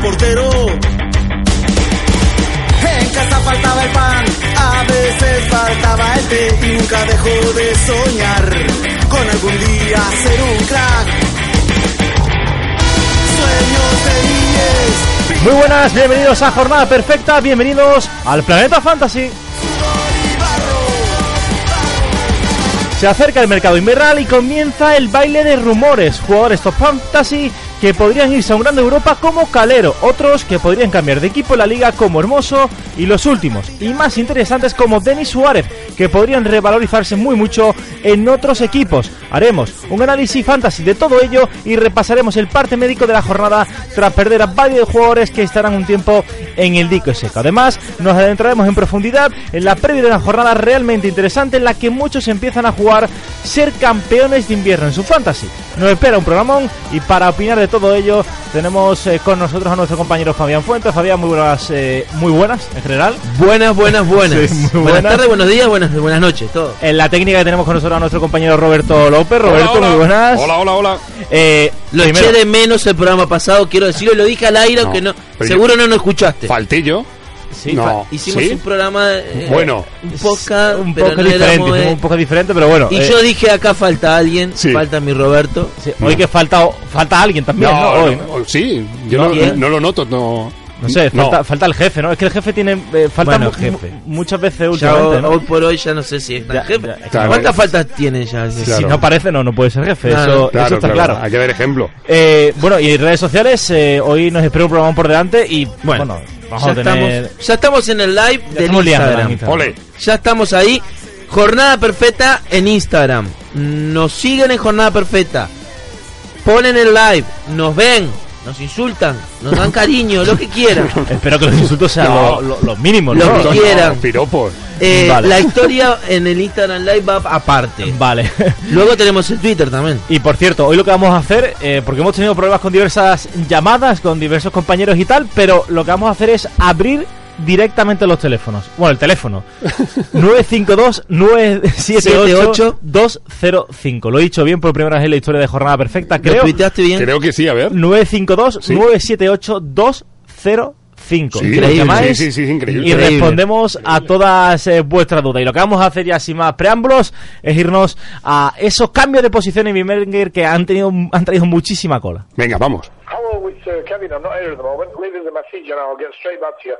portero. En casa faltaba el pan, a veces faltaba el té y nunca dejó de soñar con algún día ser un crack. Sueños de niñez. Muy buenas, bienvenidos a Jornada Perfecta, bienvenidos al Planeta Fantasy. Se acerca el mercado invernal y comienza el baile de rumores. Jugadores top fantasy que podrían irse a un grande Europa como Calero, otros que podrían cambiar de equipo en la liga como Hermoso y los últimos y más interesantes como Denis Suárez, que podrían revalorizarse muy mucho en otros equipos. Haremos un análisis fantasy de todo ello y repasaremos el parte médico de la jornada tras perder a varios jugadores que estarán un tiempo en el dico seco. Además, nos adentraremos en profundidad en la previa de una jornada realmente interesante en la que muchos empiezan a jugar ser campeones de invierno en su fantasy. Nos espera un programón y para opinar de todo ello tenemos eh, con nosotros a nuestro compañero Fabián Fuentes. Fabián, muy buenas, eh, muy buenas en general. Buenas, buenas, buenas. Sí, muy buenas, buenas. tardes, buenos días, buenas, buenas noches, todo. En la técnica que tenemos con nosotros a nuestro compañero Roberto López. Roberto, Hola, hola. muy buenas. Hola, hola, hola. Eh, Lo primero- eché de menos el programa pasado, quiero decirlo, y lo dije al aire, No, aunque no, seguro no nos escuchaste. Falté yo. Sí, no. Hicimos ¿Sí? un programa eh, Bueno. un poco, un pero poco no diferente, éramos, eh, un poco diferente, pero bueno. Y eh, yo dije acá falta alguien, Sí. falta mi Roberto. sí, hoy que falta falta alguien también, ¿no? Hoy, ¿no? no, sí, yo No, no, ¿quién? no lo noto, no. No sé, No. falta, falta el jefe, ¿no? Es que el jefe tiene. eh, falta Bueno, mu- jefe. mu- muchas veces últimamente, hoy, ¿no? hoy por hoy ya no sé si es Ya, jefe. ya, claro. ¿Cuántas faltas tiene ya? Si Claro. no aparece, no, no puede ser jefe. Claro, eso, Claro, eso está claro. Hay que dar ejemplo. Eh, bueno, y redes sociales, eh, hoy nos espera un programa por delante y bueno, Bueno, vamos ya, a tener. estamos, ya estamos en el live liándola Instagram. Instagram. Ole. Ya estamos ahí. Jornada Perfecta en Instagram. Nos siguen en Jornada Perfecta. Ponen el live. Nos ven. Nos insultan. Nos dan cariño. lo que quieran. Espero que los insultos sean No. lo- lo- los mínimos, Lo ¿no? que Los- quieran. No, piropos. Eh, Vale. La historia en el Instagram Live va aparte. Vale. Luego tenemos el Twitter también. Y por cierto, hoy lo que vamos a hacer, eh, porque hemos tenido problemas con diversas llamadas, con diversos compañeros y tal, pero lo que vamos a hacer es abrir directamente los teléfonos. Bueno, el teléfono. 952-978-205. Lo he dicho bien por primera vez en la historia de Jornada Perfecta, ¿Lo creo. tuiteaste bien? Creo que sí, a ver. 952-978-205. Sí, increíble. llamáis Sí, sí, sí, increíble. Y Increíble. respondemos a todas eh, vuestras dudas. Y lo que vamos a hacer ya sin más preámbulos es irnos a esos cambios de posición en Bimenger que han tenido han traído muchísima cola. Venga, vamos. Hello, it's uh, Kevin. I'm not here at the moment. Leave us a message and I'll get straight back to you.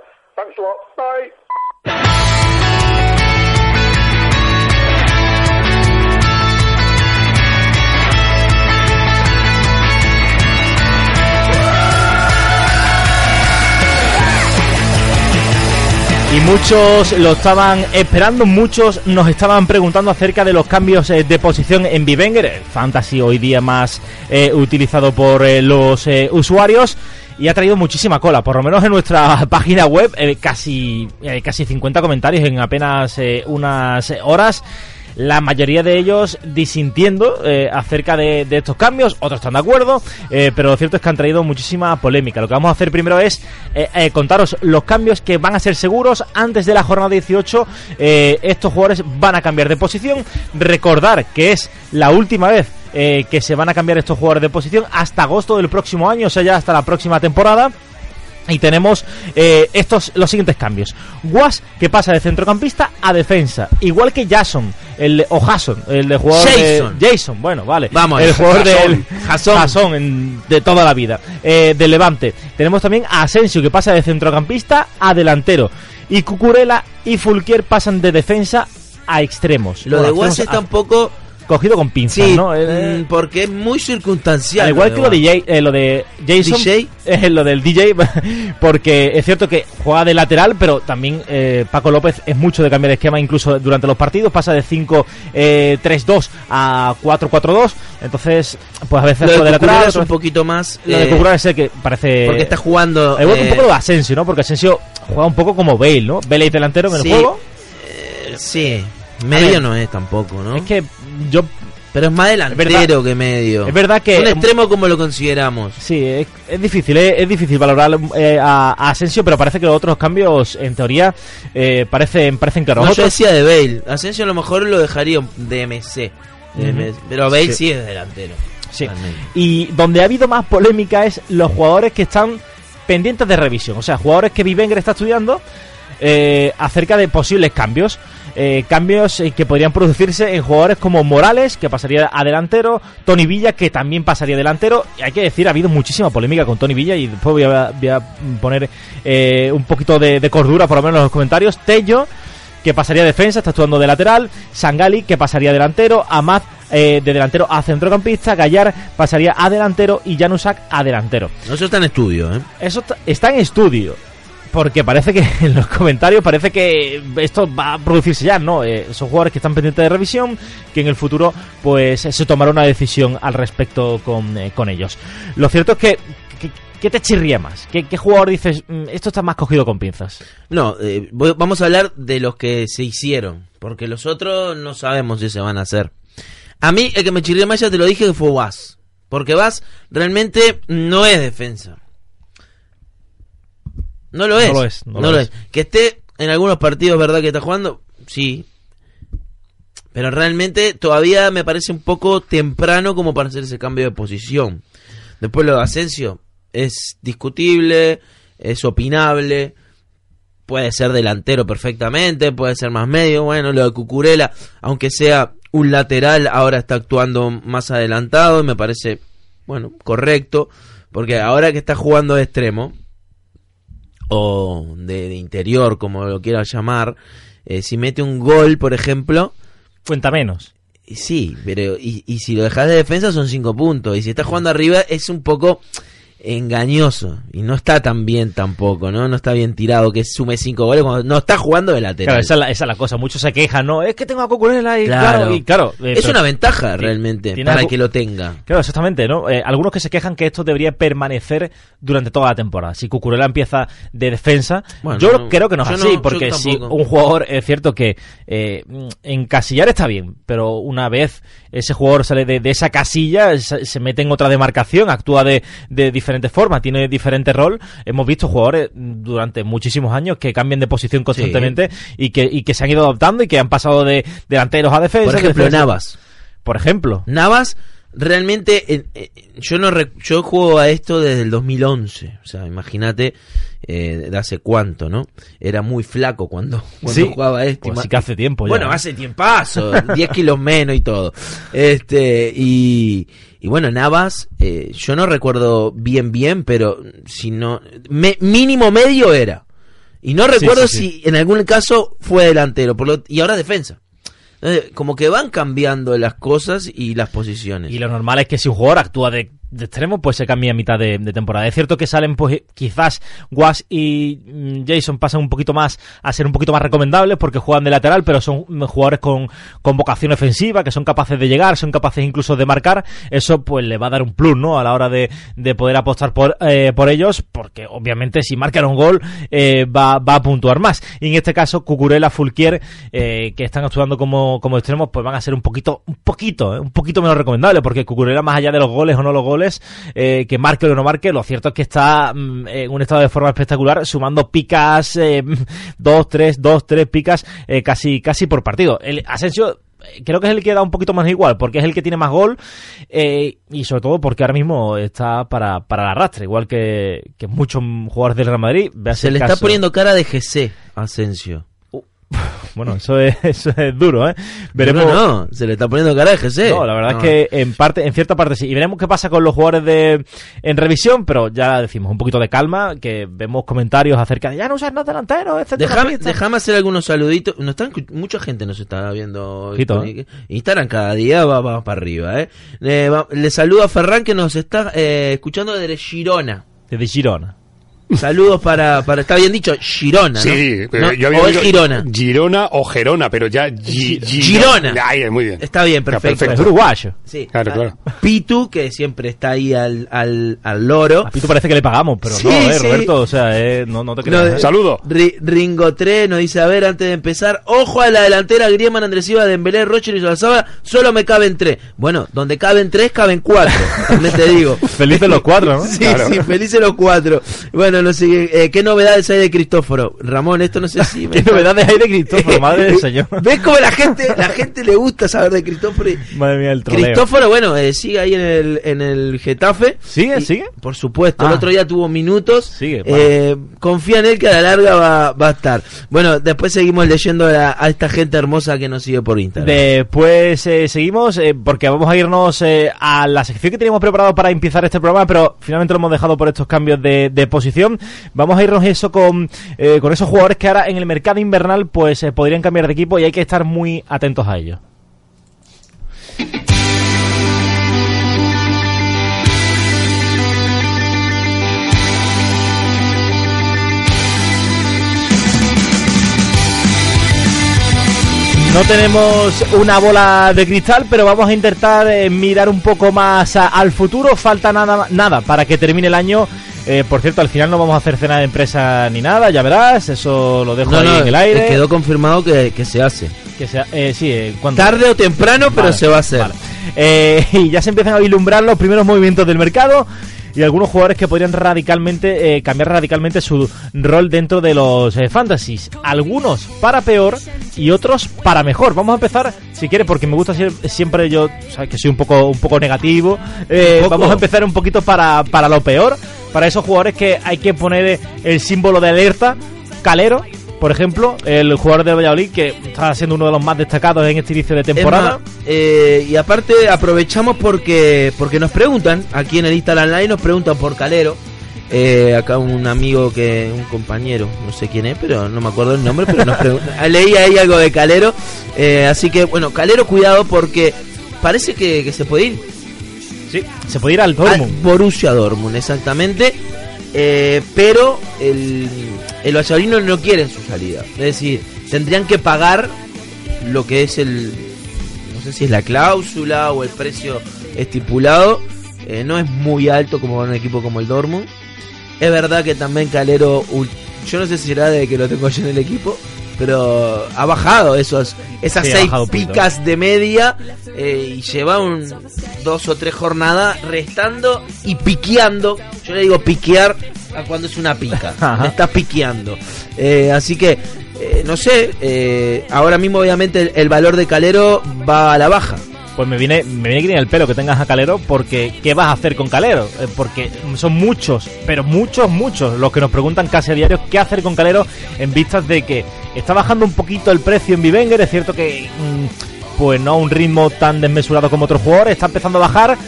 Y muchos lo estaban esperando, muchos nos estaban preguntando acerca de los cambios eh, de posición en Bivenger, el fantasy hoy día más eh, utilizado por eh, los usuarios. Y ha traído muchísima cola, por lo menos en nuestra página web, eh, casi, eh, casi 50 comentarios en apenas eh, unas horas. La mayoría de ellos disintiendo eh, acerca de, estos cambios, otros están de acuerdo, eh, pero lo cierto es que han traído muchísima polémica. Lo que vamos a hacer primero es eh, contaros los cambios que van a ser seguros antes de la jornada 18. eh, estos jugadores van a cambiar de posición. Recordar que es la última vez que se van a cambiar estos jugadores de posición hasta agosto del próximo año, o sea, ya hasta la próxima temporada. Y tenemos eh, estos los siguientes cambios. Was que pasa de centrocampista a defensa, igual que Jason, el de- o Jason, el de jugador Jason. de Jason, bueno, vale. Vamos, el jugador Jason. del Jason, en- de toda la vida, eh, del Levante. Tenemos también a Asensio que pasa de centrocampista a delantero y Cucurella y Fulquier pasan de defensa a extremos. Lo de Was extremos está a- un poco. Cogido con pinzas, Sí, ¿no? Eh, mm, porque es muy circunstancial. al igual que lo de. Jay- eh, lo de Jason, DJ. eh, lo del DJ, porque es cierto que juega de lateral, pero también eh, Paco López es mucho de cambiar de esquema, incluso durante los partidos, pasa de 5-3-2 a 4-4-2, entonces, pues a veces Lo juega de lateral. Es un poquito más. Lo de eh, Cucurella es el que parece... porque está jugando. Al igual que un eh, poco lo de Asensio, ¿no? Porque Asensio juega un poco como Bale, ¿no? Bale es delantero en el Sí. juego. eh, sí, medio no es tampoco, ¿no? Es que yo... Pero es más delantero verdad- que medio. Es verdad que... Un extremo como lo consideramos. Sí, es, es difícil, es, es difícil valorar eh, a, a Asensio, pero parece que los otros cambios, en teoría, eh, parecen, parecen claros. No, yo decía de Bale. Asensio a lo mejor lo dejaría de MC. Pero Bale Sí. sí. es delantero. Sí. Realmente. Y donde ha habido más polémica es los jugadores que están pendientes de revisión. O sea, jugadores que Vivenger está estudiando eh, acerca de posibles cambios. Eh, cambios eh, que podrían producirse en jugadores como Morales, que pasaría a delantero, Tony Villa, que también pasaría a delantero. Y hay que decir, ha habido muchísima polémica con Tony Villa y después voy a, voy a poner eh, un poquito de, de cordura, por lo menos en los comentarios. Tello, que pasaría a defensa, está actuando de lateral. Sangali, que pasaría a delantero. Amad, eh, de delantero a centrocampista. Gallar pasaría a delantero. Y Janusak a delantero. No, Eso está en estudio, ¿eh? Eso está en estudio. Porque parece que en los comentarios parece que esto va a producirse ya, ¿no? Eh, son jugadores que están pendientes de revisión, que en el futuro pues se tomará una decisión al respecto con, eh, con ellos. Lo cierto es que, ¿qué te chirría más? ¿Qué, jugador dices, "Mm, esto está más cogido con pinzas? No, eh, voy- vamos a hablar de los que se hicieron, porque los otros no sabemos si se van a hacer. A mí, el que me chirrió más, ya te lo dije, que fue Vaz. Porque Vaz realmente no es defensa. No lo es. lo es, no No, lo lo es. es. Que esté en algunos partidos, ¿verdad? Que está jugando, sí. Pero realmente todavía me parece un poco temprano como para hacer ese cambio de posición. Después lo de Asensio es discutible, es opinable, puede ser delantero perfectamente, puede ser más medio. Bueno, lo de Cucurela, aunque sea un lateral, ahora está actuando más adelantado y me parece, bueno, correcto. Porque ahora que está jugando de extremo, o de, de interior, como lo quieras llamar, eh, si mete un gol, por ejemplo, Cuenta menos. Sí, pero y, y si lo dejas de defensa son cinco puntos. Y si estás jugando arriba es un poco engañoso. Y no está tan bien tampoco, ¿no? No está bien tirado que sume cinco goles cuando no está jugando de lateral. Claro, esa es, la, esa es la cosa. Muchos se quejan, ¿no? Es que tengo a Cucurella y Claro. claro, y claro. eh, es una ventaja realmente para algo- que lo tenga. Claro, exactamente, ¿no? Eh, algunos que se quejan que esto debería permanecer durante toda la temporada. Si Cucurella empieza de defensa, Bueno, yo no, creo que no es así, no, porque si un jugador, es cierto que eh, encasillar está bien, pero una vez ese jugador sale de, de esa casilla, se, se mete en otra demarcación, actúa de, de diferentes formas, tiene diferente rol. Hemos visto jugadores durante muchísimos años que cambian de posición constantemente y, que, y que se han ido adaptando y que han pasado de delanteros a defensa. Por ejemplo, defensa- Navas. Por ejemplo. Navas realmente eh, eh, yo no yo juego a esto desde el 2011 o sea imagínate eh, de hace cuánto no era muy flaco cuando, cuando Sí, jugaba esto pues sí que hace tiempo ya. bueno hace tiempazo 10 kilos menos y todo. Este y y bueno Navas eh, yo no recuerdo bien bien pero si no me- mínimo medio era. Y no recuerdo sí, si en algún caso fue delantero por lo- y ahora defensa como que van cambiando las cosas y las posiciones. Y lo normal es que si un jugador actúa de, de extremo, pues se cambia a mitad de, de temporada. Es cierto que salen, pues quizás Was y mm, Jason pasan un poquito más a ser un poquito más recomendables porque juegan de lateral, pero son jugadores con, con vocación ofensiva, que son capaces de llegar, son capaces incluso de marcar. Eso pues le va a dar un plus, ¿no? A la hora de, de poder apostar por, eh, por ellos, porque obviamente si marcan un gol eh, va, va a puntuar más. Y en este caso, Cucurella, Fulquier, eh, que están actuando como, como extremos, pues van a ser un poquito, un poquito, eh, un poquito menos recomendables, porque Cucurella, más allá de los goles o no los goles, eh, que marque o no marque, lo cierto es que está mm, en un estado de forma espectacular, sumando picas, eh, dos, tres, dos, tres picas, eh, casi, casi por partido. El Asensio, creo que es el que da un poquito más igual, porque es el que tiene más gol eh, y sobre todo porque ahora mismo está para, para el arrastre, igual que, que muchos jugadores del Real Madrid. Se le está poniendo cara de GC Asensio. Bueno, eso es, eso es duro, ¿eh? Veremos. No, no, se le está poniendo cara de GC. No, la verdad No. es que en parte, en cierta parte sí. Y veremos qué pasa con los jugadores de en revisión, pero ya decimos un poquito de calma, que vemos comentarios acerca de ya no usas nada delantero, etcétera. Déjame, déjame hacer algunos saluditos. Nos están, escu- mucha gente nos está viendo. por eh. Instagram cada día va, va para arriba. ¿eh? Le, va- le saludo a Ferran que nos está eh, escuchando desde Girona. Desde Girona. Saludos para, para. Está bien dicho, Girona. ¿no? Sí, pero ¿No? yo había o es oído Girona. Girona o Gerona, pero ya Gi- Gi- Girona. Girona. Ahí, muy bien. Está bien, Ya, perfecto. Es uruguayo. Sí. Claro, claro. Pitu, que siempre está ahí al, al, al loro. A ti te parece que le pagamos, pero Sí, no, eh, sí. Roberto, o sea, eh, no, no te creas. No, eh. Saludo. Ri- Ringo 3 nos dice, a ver, antes de empezar, ojo a la delantera, Griezmann, Andrés Silva, Dembélé, Rocher y Solazaba, solo me caben tres. Bueno, donde caben tres, caben cuatro, también te digo. Felices los cuatro, ¿no? Sí, Claro. sí, felices los cuatro. Bueno, Bueno, no sé, eh, ¿qué novedades hay de Cristóforo? Ramón, esto no sé si... me ¿Qué está- novedades hay de Cristóforo? Madre del señor. ¿Ves cómo la gente, la gente le gusta saber de Cristóforo? Madre mía, el troleo. Cristóforo, bueno, eh, sigue ahí en el, en el Getafe. ¿Sigue? Y- ¿Sigue? Por supuesto, el Ah. otro día tuvo minutos. Sigue, Eh, confía en él que a la larga va, va a estar. Bueno, después seguimos leyendo a, a esta gente hermosa que nos sigue por Instagram. Después seguimos porque vamos a irnos a la sección que teníamos preparado para empezar este programa, pero finalmente lo hemos dejado por estos cambios de, de posición. Vamos a irnos eso con, eh, con esos jugadores que ahora en el mercado invernal pues eh, podrían cambiar de equipo y hay que estar muy atentos a ello. No tenemos una bola de cristal, pero vamos a intentar eh, mirar un poco más al futuro. Falta nada, nada para que termine el año. Eh, por cierto, al final no vamos a hacer cena de empresa ni nada, ya verás. Eso lo dejo no, ahí no, en el aire. quedó confirmado que, que se hace. Que sea, eh, sí, eh. Tarde o temprano, pero Vale, se va a hacer. vale. Eh, y ya se empiezan a vislumbrar los primeros movimientos del mercado y algunos jugadores que podrían radicalmente eh, cambiar radicalmente su rol dentro de los eh, fantasies. Algunos para peor y otros para mejor. Vamos a empezar, si quieres, porque me gusta ser- siempre yo, sabes que soy un poco un poco negativo. eh, ¿Un poco? Vamos a empezar un poquito para, para lo peor, para esos jugadores que hay que poner el símbolo de alerta, Calero. Por ejemplo, el jugador de Valladolid que está siendo uno de los más destacados en este inicio de temporada. más, eh, y aparte aprovechamos porque porque nos preguntan, aquí en el Instagram Live nos preguntan por Calero. Eh, acá un amigo que, un compañero, no sé quién es, pero no me acuerdo el nombre, pero nos pregunta. Leí ahí algo de Calero. eh, así que, bueno, Calero, cuidado porque parece que, que se puede ir. Sí, se puede ir al Al Dortmund. Borussia Dortmund, exactamente. Eh, pero el, el Valladolid no, quiere su salida. Es decir, tendrían que pagar lo que es el. No sé si es la cláusula o el precio estipulado. Eh, no es muy alto como para un equipo como el Dortmund. Es verdad que también Calero. Yo no sé si será de que lo tengo yo en el equipo. Pero ha bajado esos, esas Sí, seis picas de media eh, y lleva un dos o tres jornadas restando y piqueando. Yo le digo piquear a cuando es una pica. Ajá. Le estás piqueando. Eh, así que, eh, no sé, eh, ahora mismo obviamente el, el valor de Calero va a la baja. Pues me viene, me viene el pelo que tengas a Calero, porque ¿qué vas a hacer con Calero? Eh, porque son muchos, pero muchos, muchos los que nos preguntan casi a diario qué hacer con Calero en vistas de que está bajando un poquito el precio en Bivenger. Es cierto que, mm, pues no a un ritmo tan desmesurado como otros jugadores, está empezando a bajar.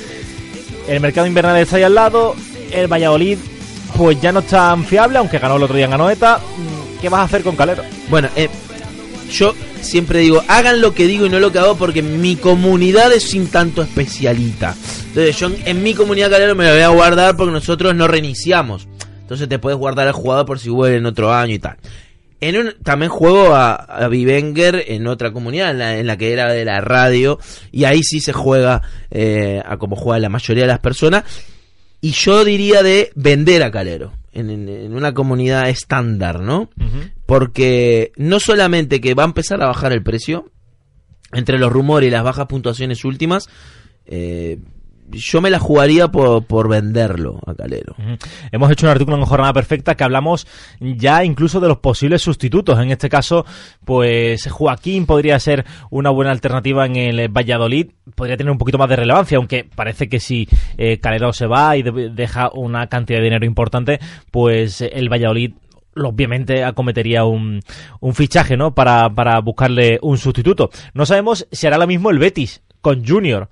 El mercado invernal está ahí al lado. El Valladolid, pues ya no es tan fiable, aunque ganó el otro día en Anoeta. Mm, ¿Qué vas a hacer con Calero? Bueno, eh, yo siempre digo, hagan lo que digo y no lo que hago porque mi comunidad es sin tanto especialita. Entonces yo en, mi comunidad Calero me lo voy a guardar porque nosotros no reiniciamos. Entonces te puedes guardar al jugador por si vuelve en otro año y tal. En un, también juego a, a en otra comunidad, en la, en la que era de la radio, y ahí sí se juega eh, a como juega la mayoría de las personas. Y yo diría de vender a Calero en, una comunidad estándar, ¿no? Porque no solamente que va a empezar a bajar el precio, entre los rumores y las bajas puntuaciones últimas, eh, yo me la jugaría por, por venderlo a Calero. Hemos hecho un artículo en Jornada Perfecta que hablamos ya incluso de los posibles sustitutos. En este caso, pues Joaquín podría ser una buena alternativa en el Valladolid. Podría tener un poquito más de relevancia, aunque parece que si eh, Calero se va y de- deja una cantidad de dinero importante, pues el Valladolid obviamente acometería un, un fichaje, ¿no? Para, para buscarle un sustituto. No sabemos si hará lo mismo el Betis con Junior.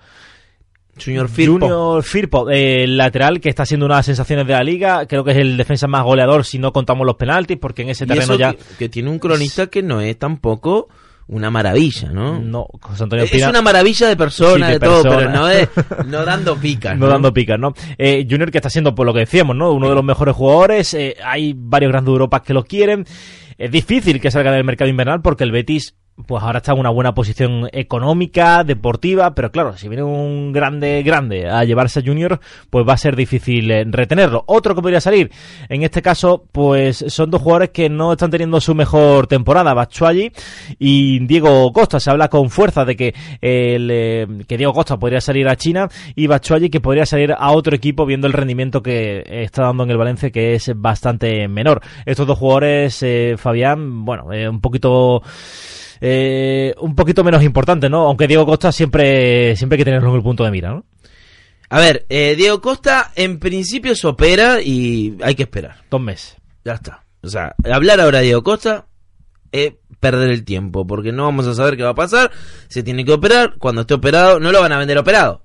Junior Firpo. Junior Firpo, eh, el lateral que está siendo una de las sensaciones de la liga, creo que es el defensa más goleador si no contamos los penaltis, porque en ese terreno ya que, tiene un cronista que no es tampoco una maravilla, ¿no? no, José Antonio es Espina una maravilla de persona, Sí, de de, todo, persona. pero no, de, no dando picas. no dando picas, ¿no? Eh, Junior que está siendo, por lo que decíamos, ¿no? Uno de los mejores jugadores, eh, hay varios grandes de Europa que lo quieren. Es difícil que salga del mercado invernal porque el Betis pues ahora está en una buena posición económica, deportiva, pero claro, si viene un grande, grande a llevarse a Junior, pues va a ser difícil eh, retenerlo. Otro que podría salir, en este caso, pues son dos jugadores que no están teniendo su mejor temporada, Bachuagi y Diego Costa. Se habla con fuerza de que, el, eh, que Diego Costa podría salir a China y Bachuagi que podría salir a otro equipo viendo el rendimiento que está dando en el Valencia, que es bastante menor. Estos dos jugadores, eh, Fabián, bueno, eh, un poquito eh, un poquito menos importante, ¿no? Aunque Diego Costa siempre, siempre hay que tenerlo en el punto de mira, ¿no? A ver, eh, Diego Costa en principio se opera y hay que esperar. Dos meses. Ya está. O sea, hablar ahora de Diego Costa es perder el tiempo, porque no vamos a saber qué va a pasar. Se tiene que operar. Cuando esté operado, no lo van a vender operado.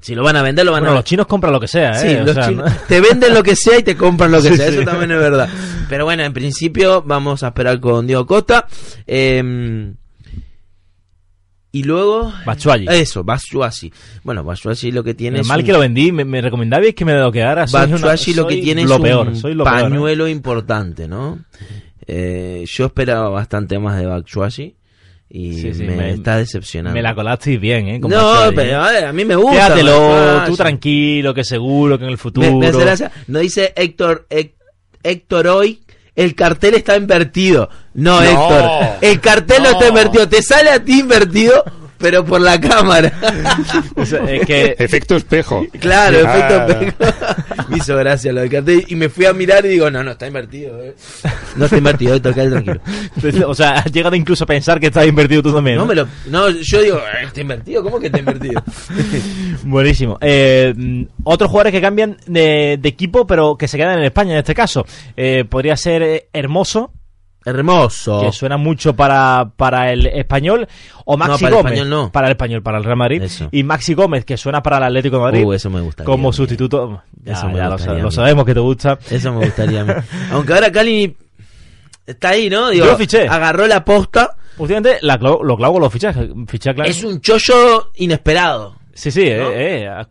Si lo van a vender, lo van Bueno, a los chinos compran lo que sea, ¿eh? Sí, O los sea, chinos ¿no? te venden lo que sea y te compran lo que Sí, sea. Eso sí. también es verdad. Pero bueno, en principio vamos a esperar con Diego Costa. Eh, y luego... Batshuayi. Eso, Batshuayi. Bueno, Batshuayi lo que tiene es mal un- que lo vendí, me, me recomendabais que me lo quedara. Batshuayi lo que tiene lo es peor, un soy lo peor, ¿eh? pañuelo importante, ¿no? Eh, yo esperaba bastante más de Batshuayi y Sí, sí, me, me- está decepcionando. Me la colasteis bien, ¿eh? Con no, Batshuayi, pero ¿eh? a, ver, a mí me gusta. Quédatelo, tú tranquilo, que seguro que en el futuro. Me- me. No dice Héctor, Hec- Héctor hoy. El cartel está invertido. No, No. Héctor. El cartel no. No. está invertido. Te sale a ti invertido, pero por la cámara. O sea, es que Efecto espejo. Claro, Ah. efecto espejo. Me hizo gracia lo del cartel. Y me fui a mirar y digo, no, no, está invertido. eh. No está invertido, quédate tranquilo. o sea, has llegado incluso a pensar que estás invertido tú también. No ¿no? me lo, no, yo digo, "Eh, está invertido, ¿cómo que está invertido? Buenísimo. Eh, mm, otros jugadores que cambian de, de equipo, pero que se quedan en España en este caso. Eh, podría ser Hermoso, Hermoso. que suena mucho para, para el español, o Maxi No, para el Gómez. español no. Para el español, para el Real Madrid. Eso. Y Maxi Gómez, que suena para el Atlético de Madrid. Uh, eso me gustaría. como sustituto. Ya, Eso me ya lo, gustaría sabemos que te gusta. Eso me gustaría a mí. Aunque ahora Cali está ahí, ¿no? Digo, Yo lo fiché. Agarró la posta. Últimamente la clavo- lo clavo con los fichajes. Fiché a. Es un chollo inesperado. Sí, sí, ¿no? eh, eh,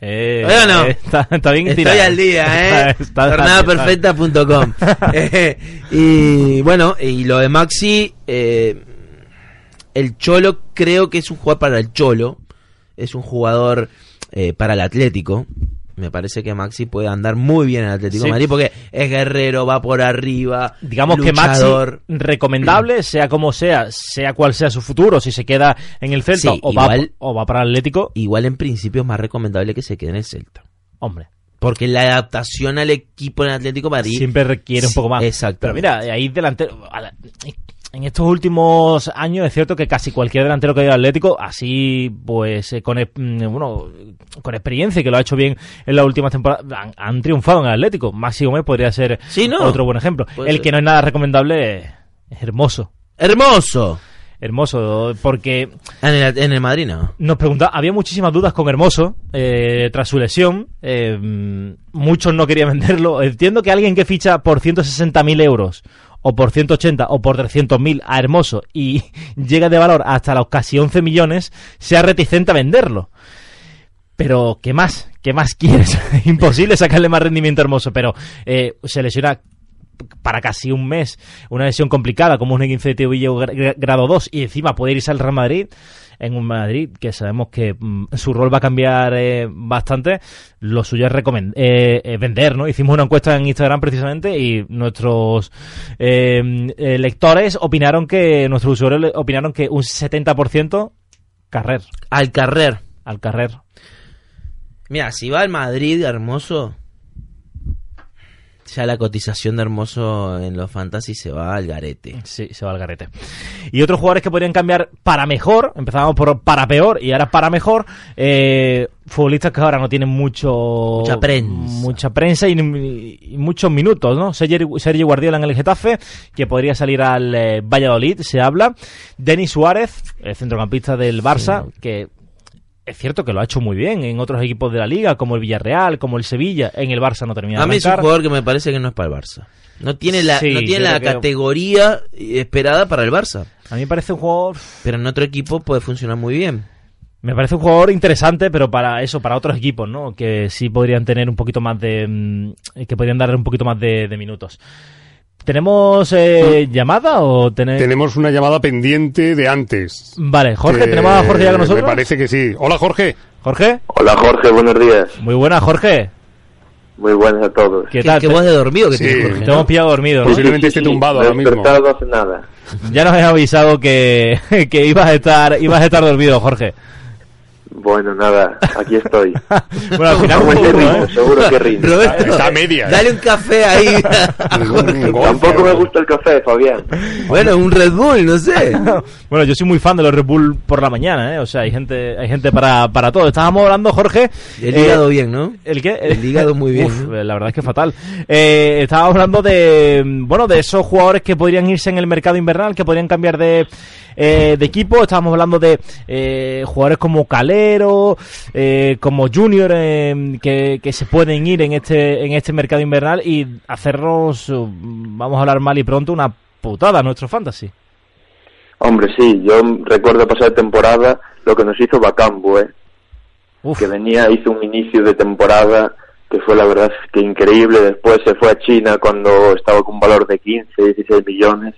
eh, ¿Oye o no? eh, está, está bien Estoy tirado. al día, ¿eh? Jornadaperfecta.com Eh, Y bueno, y lo de Maxi, eh, el Cholo creo que es un jugador para el Cholo. Es un jugador eh, para el Atlético. Me parece que Maxi puede andar muy bien en el Atlético de. Madrid porque es guerrero, va por arriba. Digamos que Maxi, recomendable, sea como sea, sea cual sea su futuro, si se queda en el Celta Sí, o, va, igual- o va para el Atlético, Igual en principio es más recomendable que se quede en el Celta. hombre, Porque la adaptación al equipo en Atlético de Madrid siempre requiere un poco más. exactamente. Pero mira, ahí delantero, en estos últimos años es cierto que casi cualquier delantero que haya al Atlético, así pues eh, con, mm, bueno, con experiencia y que lo ha hecho bien en las últimas temporadas, han, han triunfado en el Atlético. Maxi Gómez podría ser Sí, ¿no? otro buen ejemplo. El que no es nada recomendable es, es hermoso. Hermoso. Hermoso, porque En el, en el Madrid no. Nos preguntaba, había muchísimas dudas con Hermoso eh, tras su lesión. eh, mm, muchos no querían venderlo. Entiendo que alguien que ficha por 160.000 euros, o por 180, o por 300.000 a Hermoso y llega de valor hasta los casi 11 millones, sea reticente a venderlo. Pero, ¿qué más? ¿Qué más quieres? Imposible sacarle más rendimiento a Hermoso, pero eh, se lesiona para casi un mes una lesión complicada como un 15 de tobillo gra- gra- grado 2 y encima puede irse al Real Madrid en un Madrid que sabemos que mm, su rol va a cambiar eh, bastante lo suyo es eh, eh, vender ¿no? hicimos una encuesta en Instagram precisamente y nuestros lectores opinaron que nuestros usuarios opinaron que un 70% carrer Al carrer. al carrer Mira, si va al Madrid, hermoso. Ya la cotización de hermoso en los fantasy se va al garete. Sí, se va al garete. Y otros jugadores que podrían cambiar para mejor, empezábamos por para peor y ahora para mejor, eh, futbolistas que ahora no tienen mucho Mucha prensa. mucha prensa y, y muchos minutos, ¿no? Sergio, Sergio Guardiola en el Getafe, que podría salir al eh, Valladolid, se habla. Denis Suárez, el centrocampista del Barça, que es cierto que lo ha hecho muy bien en otros equipos de la liga, como el Villarreal, como el Sevilla, en el Barça no termina A mí es un jugador que me parece que no es para el Barça. No tiene la, Sí, no tiene la que- categoría esperada para el Barça. A mí me parece un jugador Pero en otro equipo puede funcionar muy bien. Me parece un jugador interesante, pero para eso, para otros equipos, ¿no? Que sí podrían tener un poquito más de. mm, que podrían dar un poquito más de, de minutos. ¿Tenemos eh, llamada o tenéis...? Tenemos una llamada pendiente de antes. Vale, Jorge, que ¿tenemos a Jorge ya con nosotros? Me parece que sí. Hola, Jorge. Jorge, Hola Jorge, buenos días. muy buena, Jorge. Muy buenas a todos. ¿Qué Qué, tal? qué voz de dormido que Sí. tiene Jorge. Te hemos pillado dormido, ¿no? Posiblemente esté tumbado ahora mismo. despertado hace nada. Ya nos has avisado que, que ibas a estar ibas a estar dormido, Jorge. Bueno, nada, aquí estoy. Bueno, al final ¿eh? seguro que rinde. Roberto, Está a medias. Dale un café ahí. Tampoco me gusta el café, Fabián. bueno, un Red Bull, no sé. Bueno, yo soy muy fan de los Red Bull por la mañana, ¿eh? O sea, hay gente hay gente para, para todo. Estábamos hablando, Jorge... El eh, hígado bien, ¿no? ¿El qué? El hígado muy bien, Uf, ¿no? la verdad es que fatal. Eh, estábamos hablando de, bueno, de esos jugadores que podrían irse en el mercado invernal, que podrían cambiar de, eh, de equipo. Estábamos hablando de eh, jugadores como Calero, eh, como Junior, eh, que, que se pueden ir en este, en este mercado invernal y hacernos, uh, vamos a hablar mal y pronto, una putada a nuestro fantasy. Hombre, sí, yo recuerdo pasar temporada lo que nos hizo Bacambo, ¿eh? Uf, que venía, hizo un inicio de temporada que fue la verdad que increíble. Después se fue a China cuando estaba con un valor de 15, 16 millones.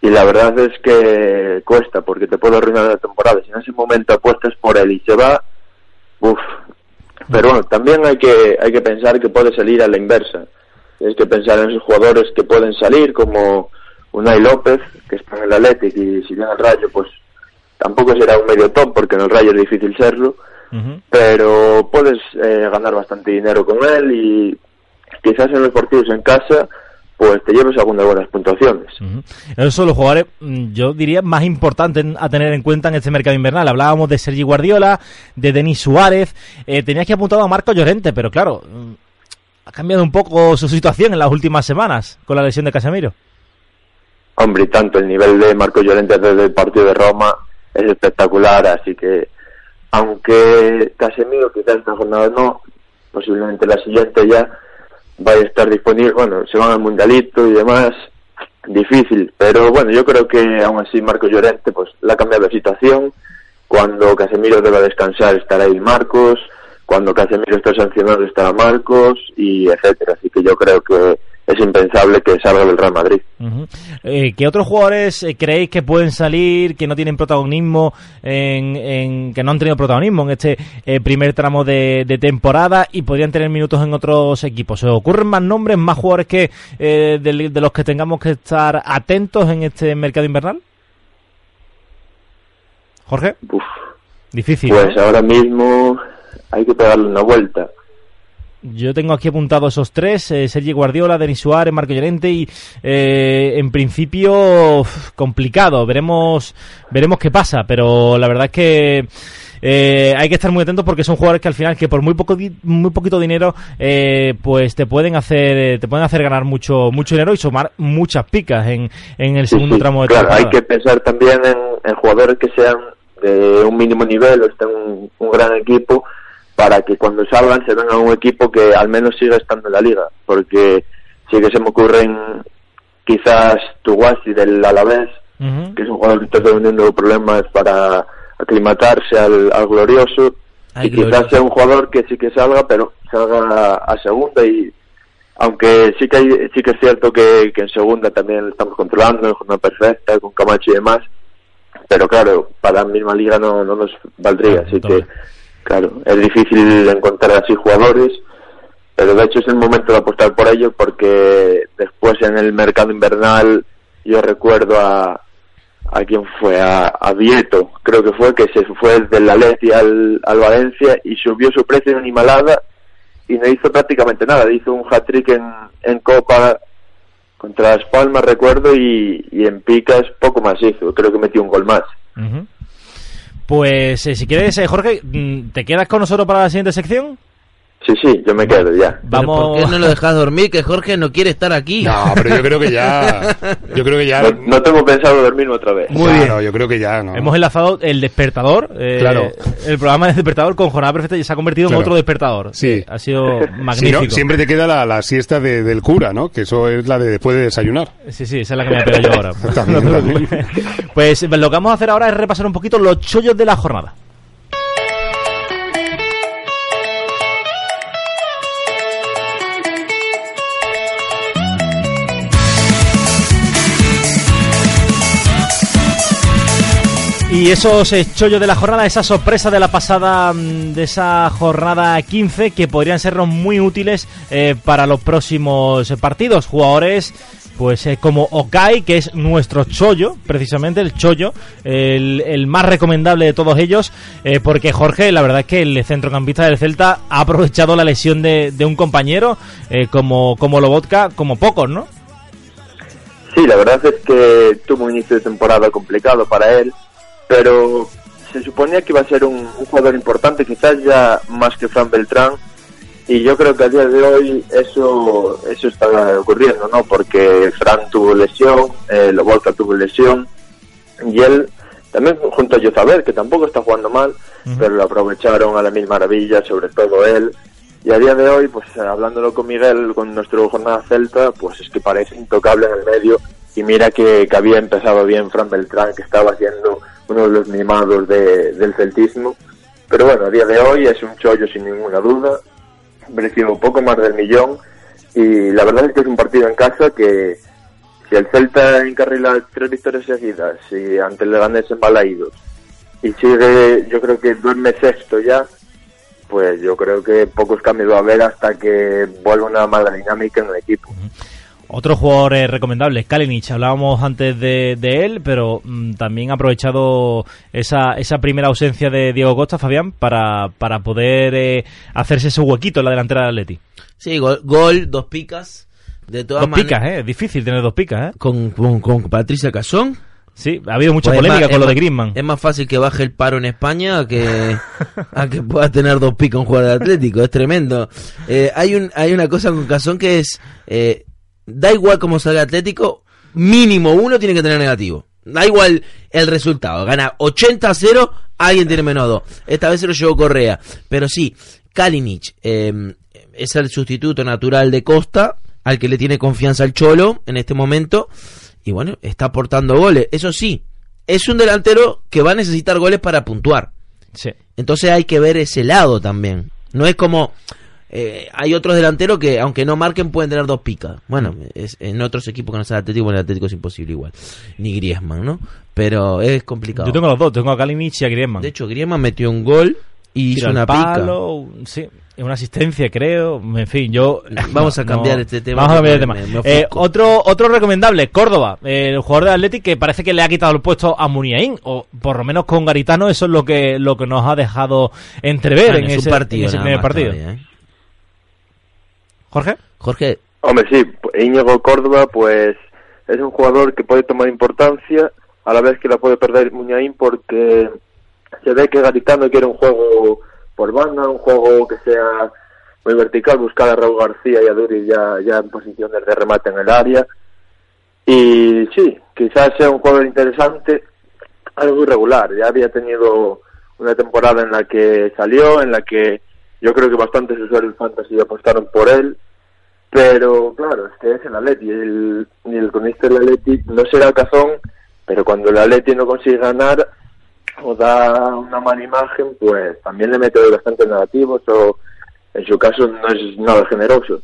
Y la verdad es que cuesta porque te puede arruinar la temporada. Si en ese momento apuestas por él y se va, uff. Pero bueno, también hay que, hay que pensar que puede salir a la inversa. Tienes que pensar en esos jugadores que pueden salir, como Unai López, que está en el Athletic, y si viene al Rayo, pues tampoco será un medio top, porque en el Rayo es difícil serlo pero puedes eh, ganar bastante dinero con él y quizás en los partidos en casa pues te lleves algunas buenas puntuaciones. Ujú. Esos son los jugadores, mm, yo diría, más importantes a tener en cuenta en este mercado invernal. Hablábamos de Sergi Guardiola, de Denis Suárez, eh, tenías que apuntar a Marco Llorente, pero claro, mm, ha cambiado un poco su situación en las últimas semanas con la lesión de Casemiro. Hombre, y tanto el nivel de Marco Llorente desde el partido de Roma es espectacular, así que aunque Casemiro quizás esta jornada no, posiblemente la siguiente ya vaya a estar disponible, bueno, se van al mundialito y demás, difícil, pero bueno, yo creo que aún así Marco Llorente pues la ha cambiado la situación, cuando Casemiro deba descansar estará ahí Marcos, cuando Casemiro esté sancionado estará Marcos y etcétera, así que yo creo que es impensable que salga del Real Madrid. Eh, ¿Qué otros jugadores eh, creéis que pueden salir, que no tienen protagonismo, en, en- que no han tenido protagonismo en este eh, primer tramo de, de temporada y podrían tener minutos en otros equipos? ¿Se ocurren más nombres, más jugadores que eh, de, de los que tengamos que estar atentos en este mercado invernal? Jorge, Uf, difícil. pues ahora mismo hay que pegarle una vuelta. Yo tengo aquí apuntado esos tres, eh, Sergi Guardiola, Denis Suárez, Marco Llorente y eh, en principio uf, complicado, veremos veremos qué pasa, pero la verdad es que eh, hay que estar muy atentos porque son jugadores que al final que por muy poco muy poquito dinero eh, pues te pueden hacer eh, te pueden hacer ganar mucho mucho dinero y sumar muchas picas en, en el segundo sí, tramo de claro, temporada. hay que pensar también en, en jugadores que sean de un mínimo nivel o estén en un, un gran equipo para que cuando salgan se vengan a un equipo que al menos siga estando en la liga, porque sí que se me ocurren quizás Tuguasi del Alavés, Ujú. que es un jugador que está teniendo problemas para aclimatarse al, al glorioso, Ay, y quizás sea un jugador que sí que salga, pero salga a, a segunda y aunque sí que hay, sí que es cierto que, que en segunda también lo estamos controlando, en jornada perfecta, con Camacho y demás, pero claro, para la misma liga no, no nos valdría, así que claro, es difícil encontrar así jugadores, pero de hecho es el momento de apostar por ello porque después en el mercado invernal yo recuerdo a a quién fue a, a Vieto creo que fue que se fue del Atleti al, al Valencia y subió su precio en animalada y no hizo prácticamente nada hizo un hat-trick en, en Copa contra Las Palmas recuerdo y, y en Picas poco más hizo creo que metió un gol más. Pues eh, si quieres, eh, Jorge, mm, ¿te quedas con nosotros para la siguiente sección? Sí sí yo me quedo ya Vamos. ¿Por qué no lo dejas dormir? Que Jorge no quiere estar aquí. No, pero yo creo que ya. Yo creo que ya. no, no tengo pensado dormirme otra vez Muy claro, bien. yo creo que ya, ¿no? Hemos enlazado el despertador, eh, Claro. el programa de despertador con jornada perfecta y se ha convertido Claro. en otro despertador. Sí. Ha sido Si magnífico. no, siempre te queda la, la siesta de- del cura, ¿no? Que eso es la de después de desayunar. Sí, sí, esa es la que me pego yo ahora. También, pues lo que vamos a hacer ahora es repasar un poquito los chollos de la jornada. Y esos chollos de la jornada, esa sorpresa de la pasada, mm, de esa jornada 15, que podrían sernos muy útiles eh, para los próximos partidos. Jugadores pues eh, como Okai, que es nuestro chollo, precisamente el chollo, el, el más recomendable de todos ellos, eh, porque Jorge, la verdad es que el centrocampista del Celta ha aprovechado la lesión de, de un compañero, eh, como, como Lobotka, como pocos, ¿no? Sí, la verdad es que tuvo un inicio de temporada complicado para él, pero se suponía que iba a ser un, un jugador importante, quizás ya más que Fran Beltrán, y yo creo que a día de hoy eso eso está ocurriendo, ¿no? Porque Fran tuvo lesión, eh, tuvo lesión, y él también junto a Yozaber, que tampoco está jugando mal, pero lo aprovecharon a la mil maravillas, sobre todo él. Y a día de hoy, pues hablándolo con Miguel, con nuestro jornada celta, pues es que parece intocable en el medio. Y mira que, que había empezado bien Fran Beltrán, que estaba siendo uno de los mimados de- del celtismo. Pero bueno, a día de hoy es un chollo sin ninguna duda. Precio un poco más del millón. Y la verdad es que es un partido en casa que si el Celta encarrila tres victorias seguidas y ante el Leganés en Balaídos y sigue, yo creo que duerme sexto ya, pues yo creo que pocos cambios va a haber hasta que vuelva una mala dinámica en el equipo. Otro jugador eh, recomendable, Kalinic, hablábamos antes de, de él, pero mm, también ha aprovechado esa, esa primera ausencia de Diego Costa, Fabián, para, para poder eh, hacerse ese huequito en la delantera del Atleti. Sí, gol, gol, dos picas. De todas Dos maneras, picas, ¿eh? Es difícil tener dos picas, ¿eh? Con, con, con Patricia Cazón. Sí, ha habido mucha Pues es polémica más- con lo de Griezmann. Es más fácil que baje el paro en España a que, a que pueda tener dos picas un jugador de Atlético. Es tremendo. Eh, hay, un, hay una cosa con Cazón que es, eh, da igual cómo salga Atlético, mínimo uno tiene que tener negativo. Da igual el resultado. Gana 80 a 0, alguien tiene menos 2. Esta vez se lo llevó Correa. Pero sí, Kalinic eh, es el sustituto natural de Costa, al que le tiene confianza el Cholo en este momento. Y bueno, está aportando goles. Eso sí, es un delantero que va a necesitar goles para puntuar. Sí. Entonces hay que ver ese lado también. No es como... eh, hay otros delanteros que, aunque no marquen, pueden tener dos picas. Bueno, es, en otros equipos que no sea Atlético, en el Atlético es imposible igual. Ni Griezmann, ¿no? Pero es complicado. Yo tengo los dos, tengo a Kalinic y a Griezmann. De hecho, Griezmann metió un gol y Tiro hizo una palo, un- sí, una asistencia creo, en fin, yo... Vamos a cambiar este tema Vamos a cambiar porque tema. me- me Eh, otro, otro recomendable, Córdoba, eh, el jugador de Athletic que parece que le ha quitado el puesto a Muniain, o por lo menos con Garitano eso es lo que, lo que nos ha dejado entrever Bueno, en, ese, partido en ese nada primer más partido. todavía, ¿eh? Jorge. Jorge, Hombre, sí, Íñigo Córdoba, pues es un jugador que puede tomar importancia a la vez que la puede perder Muñain porque se ve que Garitano quiere un juego por banda, un juego que sea muy vertical, buscar a Raúl García y a Duri ya, ya en posiciones de remate en el área. Y sí, quizás sea un jugador interesante, algo irregular. Ya había tenido una temporada en la que salió, en la que yo creo que bastantes usuarios fantasy apostaron por él pero claro, es que es el Atleti y el, el cronista del Atleti no será cazón, pero cuando el Atleti no consigue ganar o da una mala imagen, pues también le mete bastante negativos o en su caso no es nada generoso.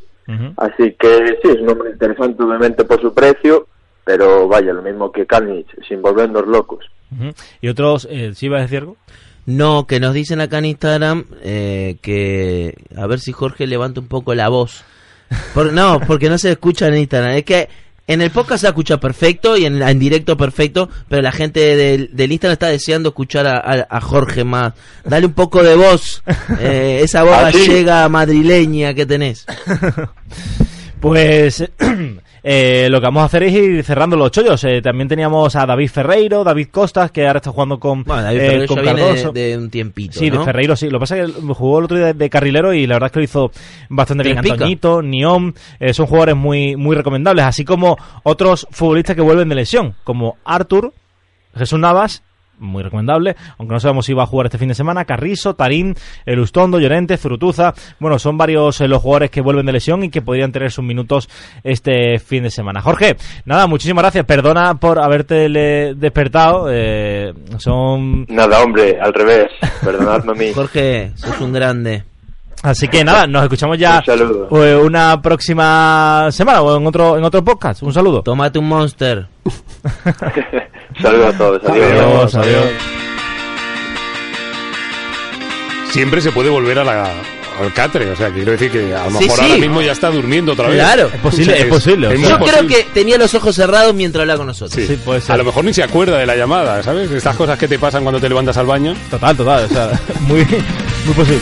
Así que sí, es un hombre interesante obviamente por su precio, pero vaya, lo mismo que Kalinic, sin volvernos locos. Ujú. Y otros, eh, ¿sí ibas a decir algo? No, que nos dicen acá en Instagram eh, que... A ver si Jorge levanta un poco la voz. Por- no, porque no se escucha en Instagram. Es que en el podcast se escucha perfecto y en, en directo perfecto, pero la gente del, del Instagram está deseando escuchar a, a- a Jorge más. Dale un poco de voz, eh, esa voz ¿Ah, gallega madrileña que tenés. Pues eh, lo que vamos a hacer es ir cerrando los chollos. Eh, también teníamos a David Ferreiro, David Costas, que ahora está jugando con, Bueno, David eh, con Cardoso. de, de un tiempito, Sí, ¿no? de Ferreiro sí. Lo que pasa es que jugó el otro día de, de carrilero y la verdad es que lo hizo bastante bien. Pica. Antoñito, Niom, eh, son jugadores muy, muy recomendables, así como otros futbolistas que vuelven de lesión, como Artur, Jesús Navas, muy recomendable, aunque no sabemos si va a jugar este fin de semana, Carrizo, Tarín, Elustondo, Llorente, Zurutuza, bueno, son varios eh, los jugadores que vuelven de lesión y que podrían tener sus minutos este fin de semana. Jorge, nada, muchísimas gracias, perdona por haberte le- despertado, eh, son Nada, hombre, al revés, perdonadme a mí. Jorge, sos un grande. Así que nada, nos escuchamos ya Un saludo. eh, una próxima semana o en otro en otro podcast. Un saludo. Tómate un monster. Saludos a todos. Adiós. Adiós, adiós. Siempre se puede volver a la, al catre, o sea, quiero decir que a lo mejor sí. ahora mismo ya está durmiendo otra vez. Claro. Es posible, O sea, es posible. es Yo creo posible. que tenía los ojos cerrados mientras hablaba con nosotros. Sí. Sí, puede ser. A lo mejor ni se acuerda de la llamada, ¿sabes? Estas cosas que te pasan cuando te levantas al baño. Total, total. O sea, muy, muy posible.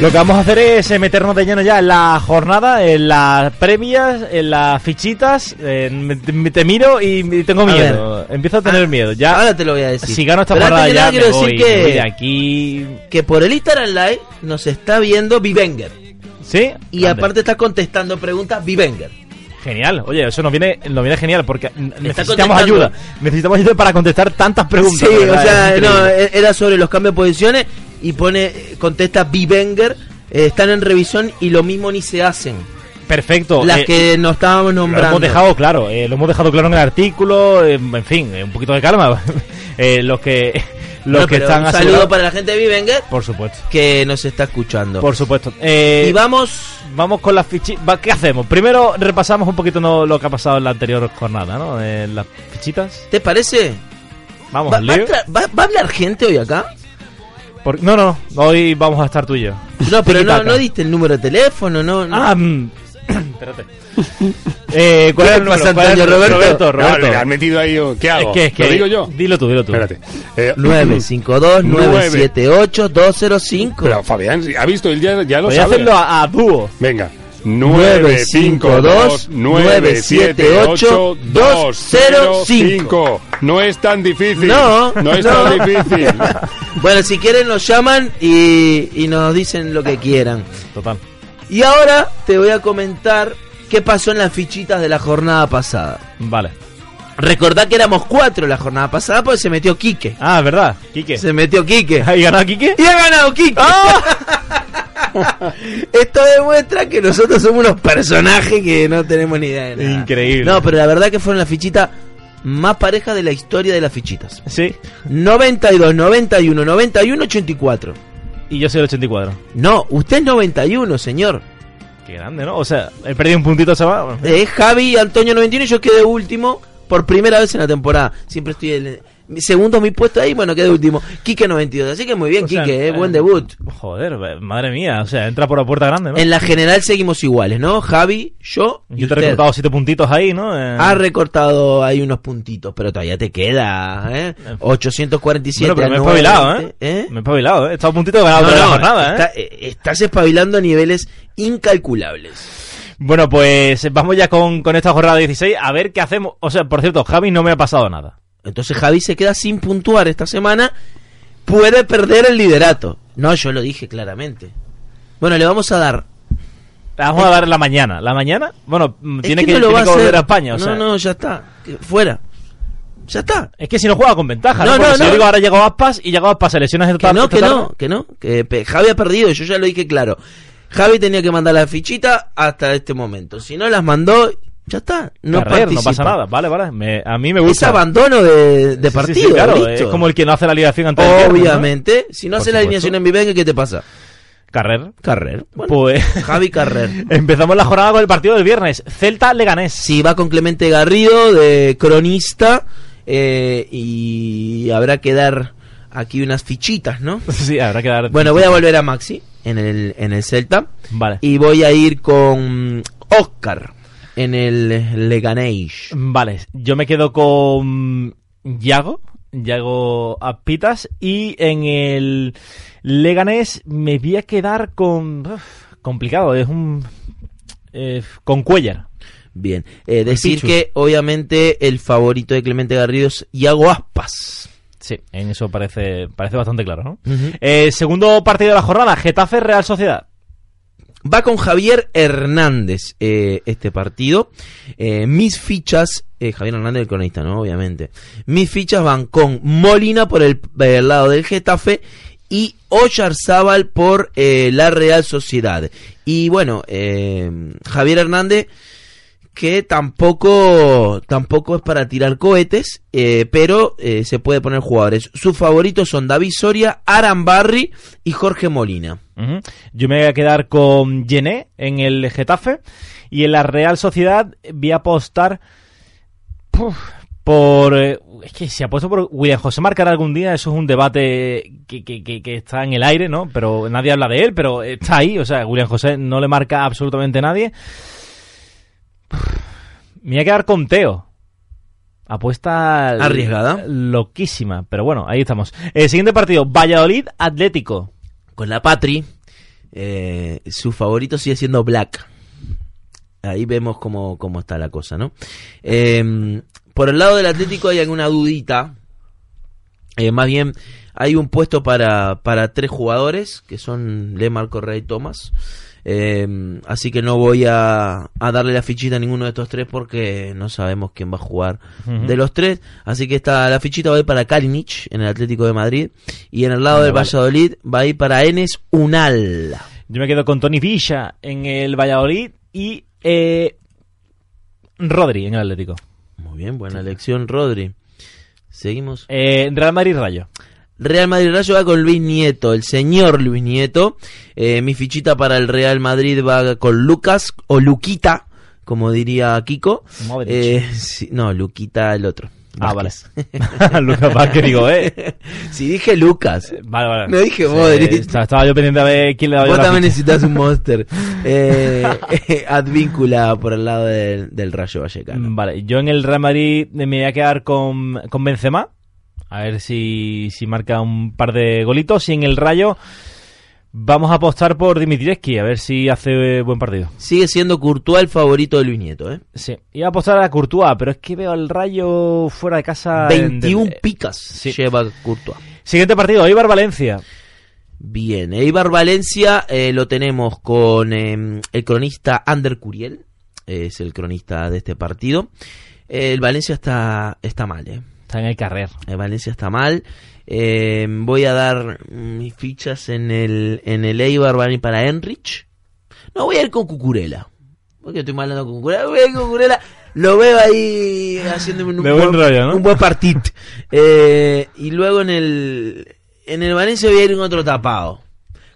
Lo que vamos a hacer es eh, meternos de lleno ya en la jornada, en las previas, en las fichitas. te miro y, tengo A miedo. Empiezo a tener Ah, miedo. Ya, Ahora te lo voy a decir. si gano esta Pero que ya me quiero voy, decir voy que, de aquí. que por el Instagram Live nos está viendo Vivenger. ¿Sí? Y aparte está contestando preguntas Vivenger. Genial, oye, eso nos viene, nos viene genial porque necesitamos ayuda. Necesitamos ayuda para contestar tantas preguntas. Sí, o sea, no, era sobre los cambios de posiciones y pone, contesta Vivenger, eh, están en revisión y lo mismo ni se hacen. Perfecto. Las eh, que nos estábamos lo nombrando. hemos dejado claro, eh, lo hemos dejado claro en el artículo, en fin, un poquito de calma. Los que, los que están un saludo para la gente de Vivenger Por supuesto, que nos está escuchando. por supuesto. Eh, y vamos, Vamos con las fichitas. ¿Qué hacemos? Primero repasamos un poquito no, lo que ha pasado en la anterior jornada, ¿no? Eh, las fichitas. ¿te parece? Vamos ¿Va, al va a lío. tra- va- va a hablar gente hoy acá? Por- No, no, hoy vamos a estar tú y yo. No, pero no, no diste el número de teléfono, no. no. Ah, mm, espérate. Eh, ¿Cuál ¿Qué es el número? ¿Cuál es el? Roberto? Roberto, Roberto. le han metido ahí. oh, ¿Qué hago? Es que, es que, ¿Lo digo yo? Dilo tú, dilo tú. Espérate. Eh, 952-978-205. Pero Fabián, ¿ha visto? Él ya, ya lo Voy a sabe. hacerlo a, a dúo. Venga. 952 978 205 No es tan difícil. No, no es no. tan difícil. Bueno, si quieren nos llaman y, y nos dicen lo que quieran. Total. Y ahora te voy a comentar qué pasó en las fichitas de la jornada pasada. Vale. Recordá que éramos cuatro la jornada pasada porque se metió Quique. Ah, verdad. Quique. Se metió Quique. ¿Hay ganado Quique? Y ha ganado Quique. Esto demuestra que nosotros somos unos personajes que no tenemos ni idea de nada. Increíble. No, pero la verdad que fueron las fichitas más parejas de la historia de las fichitas. Sí. 92, 91, 91, 84. Y yo soy el 84. No, usted es 91, señor. Qué grande, ¿no? O sea, he perdido un puntito, chaval. Es Javi, Antonio 91 y yo quedé último por primera vez en la temporada. Siempre estoy en segundo mi puesto ahí, bueno, quedé último. Quique 92, así que muy bien, O sea, Quique, eh, eh, buen debut. Joder, eh, madre mía. O sea, entra por la puerta grande, ¿no? En la general seguimos iguales, ¿no? Javi, yo y Yo te he recortado siete puntitos ahí, ¿no? Eh, Ha recortado ahí unos puntitos, pero todavía te queda, ¿eh? 847 bueno, pero me he espabilado, 920, ¿eh? Me he espabilado, ¿eh? He estado a puntito de ganar No, no, la jornada, ¿eh? está- eh, estás espabilando a niveles incalculables. Bueno, pues vamos ya con, con esta jornada 16 a ver qué hacemos. O sea, por cierto, Javi no me ha pasado nada. Entonces Javi se queda sin puntuar esta semana. Puede perder el liderato. No, yo lo dije claramente. Bueno, le vamos a dar. Vamos a dar la mañana. ¿La mañana? Bueno, Es tiene que, no tiene va a que volver a España. O no, sea, no, ya está. Que- Fuera. Ya está. Es que si no juega con ventaja, ¿no? No, Porque no, si no. yo digo ahora llegó Aspas y llegó Aspas, se lesiona esta Que no, que no, que no. Que pe- Javi ha perdido, yo ya lo dije claro. Javi tenía que mandar la fichita hasta este momento. Si no las mandó, ya está. No Carrer, no pasa nada. Vale, vale. Me- a mí me Es gusta. abandono de, de Sí, sí, partido. sí, claro. listo. Es como el que no hace la alineación antes viernes, ¿no? Obviamente. Si no Por hace la alineación en Vivenga, ¿qué te pasa? Carrer. Carrer. Bueno, Pues Javi Carrer. empezamos la jornada con el partido del viernes. Celta Leganés. Sí, va con Clemente Garrido de cronista eh, y habrá que dar aquí unas fichitas, ¿no? Sí, habrá que dar. Bueno, voy a volver a Maxi en el, en el Celta Vale. y voy a ir con Oscar en el Leganés. Vale, yo me quedo con Yago, Yago Apitas y en el Leganés me voy a quedar con uf, complicado, es un eh, con Cuellar. Bien, eh, decir Pichu. que obviamente el favorito de Clemente Garrido es Iago Aspas. Sí, en eso parece parece bastante claro, ¿no? Eh, segundo partido de la jornada, Getafe Real Sociedad. Va con Javier Hernández eh, este partido. Eh, mis fichas, eh, Javier Hernández el cronista, ¿no? Obviamente. Mis fichas van con Molina por el, lado del Getafe y Oyarzábal por la Real Sociedad. Y bueno, Javier Hernández que tampoco, tampoco es para tirar cohetes, pero se puede poner jugadores. Sus favoritos son David Soria, Aran Barry y Jorge Molina. Yo me voy a quedar con Gené en el Getafe y en la Real Sociedad voy a apostar puf, por... eh, es que si apuesto por William José marcará algún día, eso es un debate que, que- que- que está en el aire, ¿no? Pero nadie habla de él, pero está ahí, o sea, William José no le marca absolutamente nadie. Me voy a quedar con Teo. Apuesta Arriesgada. Loquísima, pero bueno, ahí estamos. El siguiente partido, Valladolid Atlético. Con la Patri, eh, su favorito sigue siendo Black. Ahí vemos cómo, cómo está la cosa, ¿no? Eh, por el lado del Atlético hay alguna dudita. Eh, más bien, hay un puesto para, para tres jugadores, que son Lemar, Correa y Thomas. Eh, así que no voy a, a darle la fichita a ninguno de estos tres porque no sabemos quién va a jugar de los tres. Así que esta, la fichita va a ir para Kalinic en el Atlético de Madrid. Y en el lado del vale. Valladolid va a ir para Enes Unal. Yo me quedo con Tony Villa en el Valladolid y eh, Rodri en el Atlético. Muy bien, buena elección, Rodri. Seguimos. Eh, Real Madrid Rayo. Real Madrid Rayo va con Luis Nieto, el señor Luis Nieto. Eh, mi fichita para el Real Madrid va con Lucas o Luquita, como diría Kiko. Eh, sí, no, Luquita el otro. Ah, Vázquez. Lucas Vázquez, digo, eh. si dije Lucas, Vale, vale. No dije Modric. estaba, estaba yo pendiente a ver quién le daba yo vos la también ficha. necesitas un monster. Eh, Advíncula por el lado del, del Rayo Vallecano. Vale, yo en el Real Madrid me voy a quedar con, con Benzema. A ver si, si marca un par de golitos. Y en el Rayo vamos a apostar por Dimitrievski. A ver si hace buen partido. Sigue siendo Courtois el favorito de Luis Nieto, ¿eh? Sí, iba a apostar a Courtois, pero es que veo al Rayo fuera de casa. en- 21 del- picas sí. lleva Courtois. Siguiente partido, Eibar Valencia. Bien, Eibar Valencia eh, lo tenemos con eh, el cronista Ander Curiel, es el cronista de este partido. El Valencia está, está mal, ¿eh? Está en el carrer. El Valencia está mal. Eh, voy a dar mis fichas en el, en el Eibar van a ir para Enrich. No, voy a ir con Cucurela. Porque estoy mal con Cucurela. Voy a ir con Cucurela. Lo veo ahí haciendo un, buen rollo, ¿no? un buen partido. Eh, y luego en el, en el Valencia voy a ir con otro tapado.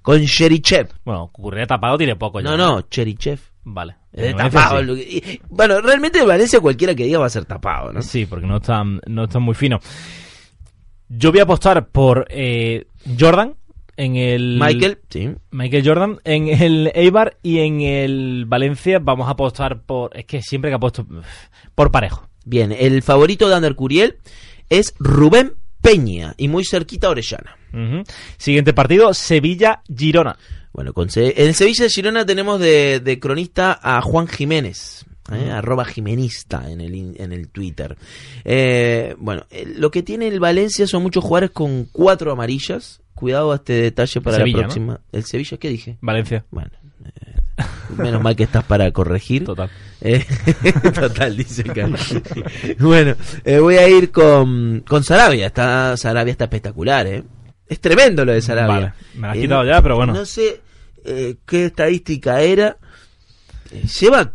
Con Cherichev. Bueno, Cucurella tapado tiene poco ya. No, no, Cherichev. Vale. En Valencia tapado. sí. y- bueno, realmente Valencia cualquiera que diga va a ser tapado, ¿no? Sí, porque no están, no están muy finos. Yo voy a apostar por eh, Jordan en el... Michael, sí. Michael Jordan en el Eibar y en el Valencia vamos a apostar por... Es que siempre que apuesto... Por parejo. Bien, el favorito de Ander Curiel es Rubén Peña y muy cerquita Orellana. Siguiente partido, Sevilla-Girona. Bueno, con Se- en Sevilla de Girona tenemos de, de cronista a Juan Jiménez. ¿eh? arroba jimenista en el, en el Twitter. Eh, bueno, eh, lo que tiene el Valencia son muchos jugadores con cuatro amarillas. Cuidado a este detalle para Sevilla, la ¿no? próxima. ¿El Sevilla qué dije? Valencia. Bueno, eh, menos mal que estás para corregir. Total. Eh, total, dice bueno, eh, voy a ir con, con Sarabia. Está, Sarabia está espectacular, ¿eh? Es tremendo lo de Sarabia. Vale, me lo has Eh, quitado ya, pero bueno. No sé eh, qué estadística era. Lleva.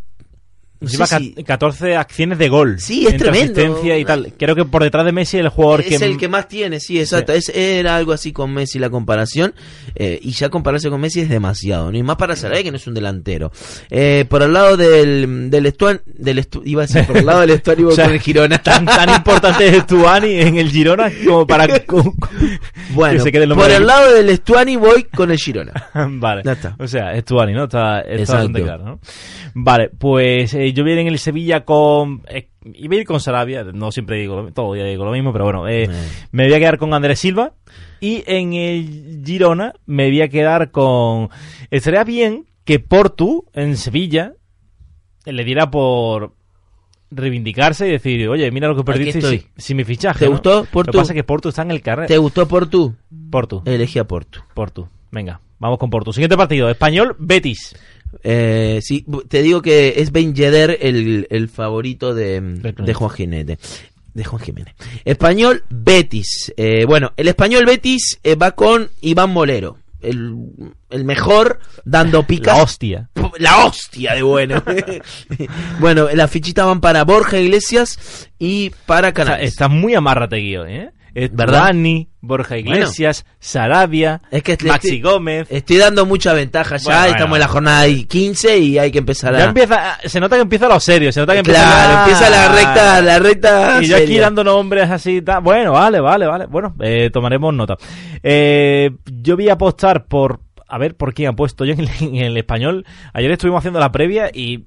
Lleva sé ca- si- 14 acciones de gol. Sí, es tremendo. asistencia y tal. Creo que por detrás de Messi el jugador es que... el que más tiene, sí, exacto. Es, era algo así con Messi la comparación. eh, y ya compararse con Messi es demasiado, ¿no? Y más para Sarabia que no es un delantero. Eh, por el lado del, del Estuan, del Estu- iba a decir, por el lado del Estuan iba O sea, con el Girona. Tan, tan importante es Stuani en el Girona como para... Bueno, que se quede el por el lado del Estuani voy con el Girona. vale. Ya está. O sea, es Tuani, ¿no? Está, está bastante claro, ¿no? Vale, pues eh, yo voy a ir en el Sevilla con... Eh, iba a ir con Sarabia, no siempre digo lo, todo día digo lo mismo, pero bueno, eh, Eh. me voy a quedar con Andrés Silva y en el Girona me voy a quedar con... Estaría bien que Portu en Sevilla le diera por reivindicarse y decir, oye, mira lo que perdiste sin, sin mi fichaje. ¿Te ¿no? gustó, Lo Portu? que pasa es que Portu está en el carril. ¿Te gustó Portu? Portu. Elegí a Portu. Portu. Venga, vamos con Portu. Siguiente partido, Español, Betis. Eh, sí, te digo que es Ben Yedder el, el favorito de, de Juan Jiménez. De Juan Jiménez. Español Betis. Eh, bueno, el español Betis eh, va con Iván Molero. el, el mejor dando picas. La hostia. La hostia de bueno. bueno, las fichitas van para Borja Iglesias y para Canales. está muy amárrate, ¿eh? ¿Verdad? Dani, Borja Iglesias, Sarabia, Es que Maxi estoy- Gómez. Estoy dando mucha ventaja ya, Bueno, estamos bueno. en la jornada 15 y hay que empezar Ya a... empieza, se nota que empieza lo serio, se nota que empieza Claro, ya- empieza la recta, la recta Y yo aquí dando nombres así, tal. bueno, vale, vale, vale. Bueno, eh, tomaremos nota. Eh, yo voy a apostar por, a ver, por quién ha puesto yo en el, en el español. Ayer estuvimos haciendo la previa y,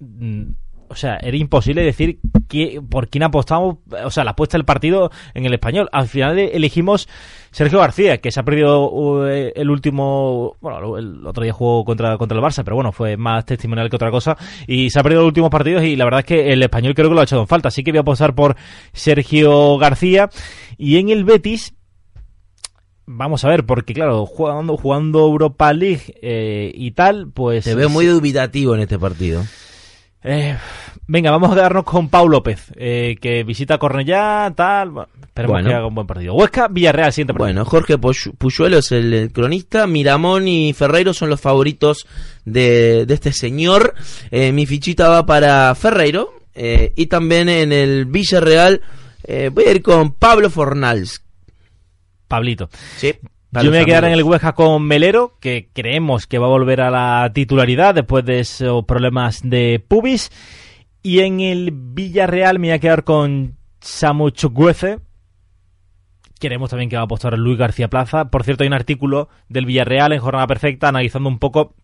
mm, o sea, era imposible decir qué- por quién apostamos, o sea, la apuesta del partido en el español. Al final eh, elegimos Sergio García, que se ha perdido uh, el último, bueno, el otro día jugó contra, contra el Barça, pero bueno, fue más testimonial que otra cosa, y se ha perdido los últimos partidos y la verdad es que el español creo que lo ha echado en falta, así que voy a apostar por Sergio García, y en el Betis, vamos a ver, porque claro, jugando, jugando Europa League eh, y tal, pues... Te veo muy dubitativo en este partido. Eh, venga, vamos a quedarnos con Pau López, eh, que visita Cornellá, tal. bueno, esperemos Bueno. que haga un buen partido. Huesca, Villarreal, siguiente partido. Bueno, Jorge Puyuelo es el, cronista, Miramón y Ferreiro son los favoritos de, de este señor. Eh, mi fichita va para Ferreiro y también en el Villarreal voy a ir con Pablo Fornals. Pablito. Sí, Yo me voy a quedar en el Huesca con Melero, que creemos que va a volver a la titularidad después de esos problemas de pubis. Y en el Villarreal me voy a quedar con Samu Chukwueze. Queremos también que va a apostar Luis García Plaza. Por cierto, hay un artículo del Villarreal en Jornada Perfecta analizando un poco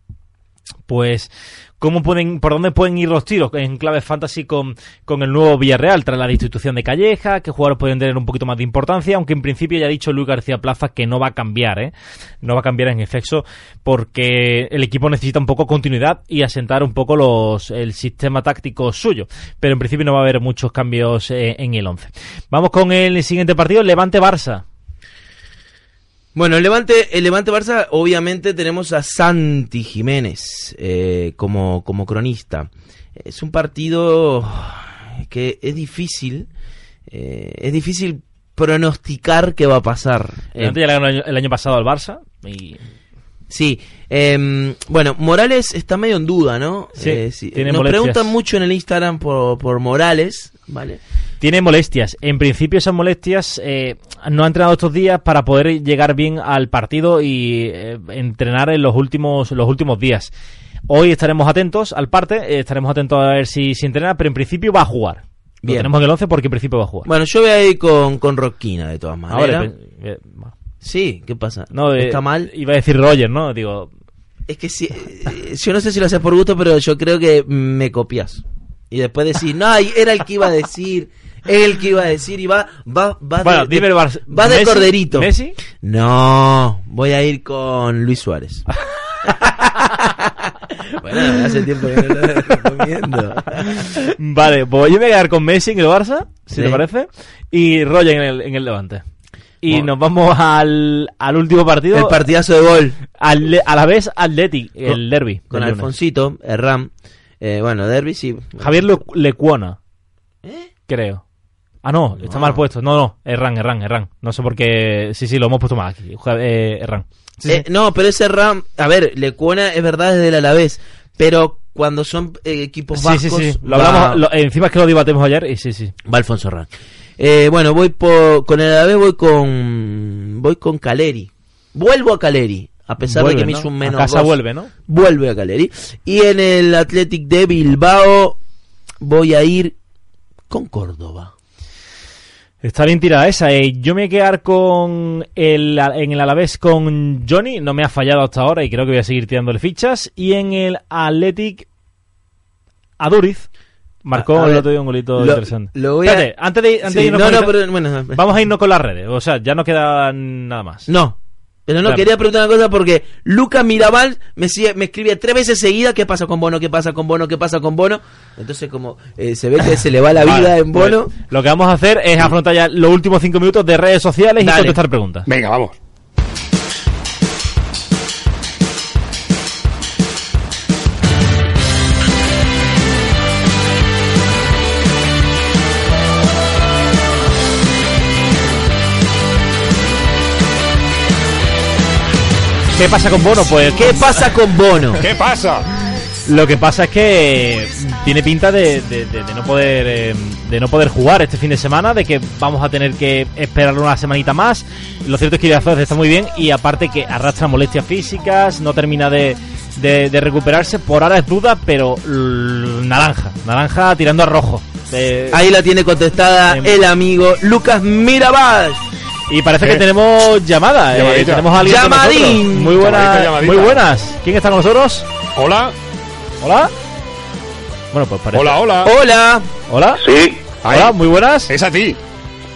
pues cómo pueden, por dónde pueden ir los tiros en clave fantasy con, con el nuevo Villarreal tras la destitución de Calleja, qué jugadores pueden tener un poquito más de importancia, aunque en principio ya ha dicho Luis García Plaza que no va a cambiar, ¿eh? no va a cambiar en efecto porque el equipo necesita un poco continuidad y asentar un poco los el sistema táctico suyo, pero en principio no va a haber muchos cambios eh, en el 11. Vamos con el siguiente partido, Levante-Barça. Bueno, el Levante, el Levante Barça, obviamente tenemos a Santi Jiménez eh, como, como cronista. Es un partido que es difícil, eh, es difícil pronosticar qué va a pasar. Eh, Levante ya le ganó el año, el año pasado al Barça y sí, em, bueno, Morales está medio en duda, ¿no? Eh, Sí, tiene Nos molestias. preguntan mucho en el Instagram por, por Morales, ¿vale? Tiene molestias. En principio esas molestias eh, no ha entrenado estos días para poder llegar bien al partido y eh, entrenar en los últimos, los últimos días. Hoy estaremos atentos al parte, eh, estaremos atentos a ver si, si entrena, pero en principio va a jugar. Lo Bien. tenemos en el 11 porque en principio va a jugar. Bueno, yo voy a ir con, con Roquina de todas maneras. eh, bueno. Sí, ¿qué pasa? no, eh, ¿Está mal? Iba a decir Roger, ¿no? Digo, Es que si, eh, yo no sé si lo haces por gusto, pero yo creo que me copias. Y después decir, no, era el que iba a decir, era el que iba a decir, y va, va, va bueno, de, dime el de- Barça. va de Messi, corderito. ¿Messi? No, voy a ir con Luis Suárez. bueno, hace tiempo que no lo recomiendo. Vale, pues yo me voy a quedar con Messi en el Barça, si Sí. te parece, y Roger en el, en el Levante. Y Bueno. nos vamos al, al último partido. El partidazo de gol Al- a la vez Athletic, el derby. con. Alfonsito, el Ram. Eh, bueno, Derby sí. Javier Le- Lecuona, ¿Eh? creo. Ah, no, está mal puesto. No, no, Erran, Erran, Erran. No sé por qué. Sí, sí, lo hemos puesto mal aquí. Eh, Erran. Sí, Eh, sí. no, pero ese RAM, a ver, Lecuona es verdad desde el Alavés, pero cuando son eh, equipos Sí, vascos, sí, sí. Lo va, hablamos, lo- encima es que lo debatimos ayer y sí, sí. va Alfonso Ram. Eh, bueno, voy por, con el Alavés voy con, voy con Caleri. Vuelvo a Caleri, a pesar Vuelve, de que me hizo un A menos casa dos. vuelve, ¿no? Vuelve a Caleri. Y en el Athletic de Bilbao voy a ir con Córdoba. Está bien tirada esa. eh. Yo me voy a quedar con el, en el Alavés con Johnny. No me ha fallado hasta ahora y creo que voy a seguir tirándole fichas. Y en el Athletic a Duriz. Marcó A- a el ver, otro día un golito lo- interesante. lo voy a- Espérate, antes de, antes Sí, de irnos no, con no, esa- pero bueno, Vamos a irnos con las redes. O sea, ya no queda nada más. No. Pero no, Claro. quería preguntar una cosa porque Lucas Mirabal me, sigue- me escribe tres veces seguida qué pasa con Bono, qué pasa con Bono, qué pasa con Bono. Entonces como eh, se ve que se le va la vida Vale, en Bono. pues, lo que vamos a hacer es afrontar ya los últimos cinco minutos de redes sociales y Dale. contestar preguntas. Venga, vamos. ¿Qué pasa con Bono? Pues ¿Qué pasa con Bono? ¿Qué pasa? Lo que pasa es que tiene pinta de, de- de- de no poder eh, de no poder jugar este fin de semana, de que vamos a tener que esperar una semanita más. Lo cierto es que Irazores está muy bien y aparte que arrastra molestias físicas, no termina de, de- de recuperarse. Por ahora es duda, pero naranja, naranja tirando a rojo. Ahí la tiene contestada Em. el amigo Lucas Mirabal. Y parece que Eh. tenemos llamada. eh, tenemos a alguien Llamadín. Muy buenas, Llamadita, llamadita. muy buenas. ¿Quién está con nosotros? Hola, Hola. Bueno, pues parece. hola, hola. Hola. Hola. Sí, Hola, muy buenas. Es a ti.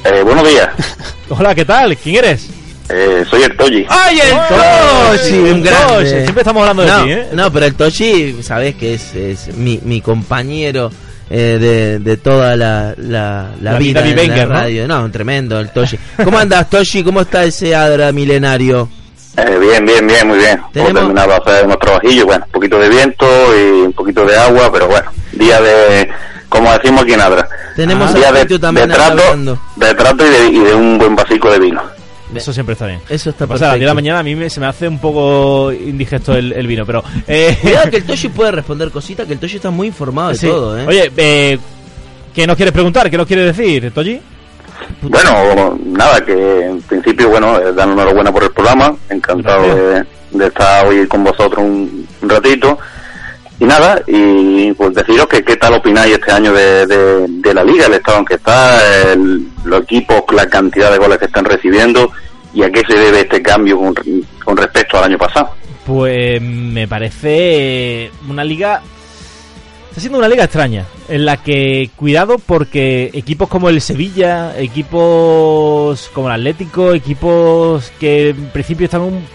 eh, buenos días. Hola, ¿qué tal? ¿Quién eres? Eh, soy el Toji. ¡Ay, el Toshi! Un grande. Siempre estamos hablando de no, ti, ¿eh? no, pero el Toshi, sabes que es, es mi, mi compañero eh, de, de toda la, la, la La vida en la radio. ¿no? tremendo el Toshi. ¿Cómo andas, Toshi? ¿Cómo está ese Adra milenario? Eh, bien, bien, bien, muy bien. Tenemos- Hemos terminado de hacer unos trabajillos, bueno, un poquito de viento y un poquito de agua, pero bueno, día de, como decimos aquí en Adra, Tenemos Ah, día de, también de trato, hablando. de trato y de, y de un buen vasico de vino. Eso siempre está bien. Eso está pasa, a las 10 de la mañana a mí me- se me hace un poco indigesto el, el vino, pero... Eh, Cuidado que el Toshi puede responder cositas, que el Toshi está muy informado de sí. todo, ¿eh? Oye, eh, ¿qué nos quieres preguntar? ¿Qué nos quieres decir, Toji? Bueno, nada, que en principio, bueno, eh, dar enhorabuena por el programa, encantado de, de estar hoy con vosotros un, un ratito. Y nada, y pues deciros que qué tal opináis este año de, de- la liga, el estado en que está, el- los equipos, la cantidad de goles que están recibiendo y a qué se debe este cambio con, con respecto al año pasado. Pues me parece una liga... Está siendo una liga extraña, en la que cuidado porque equipos como el Sevilla, equipos como el Atlético, equipos que en principio están un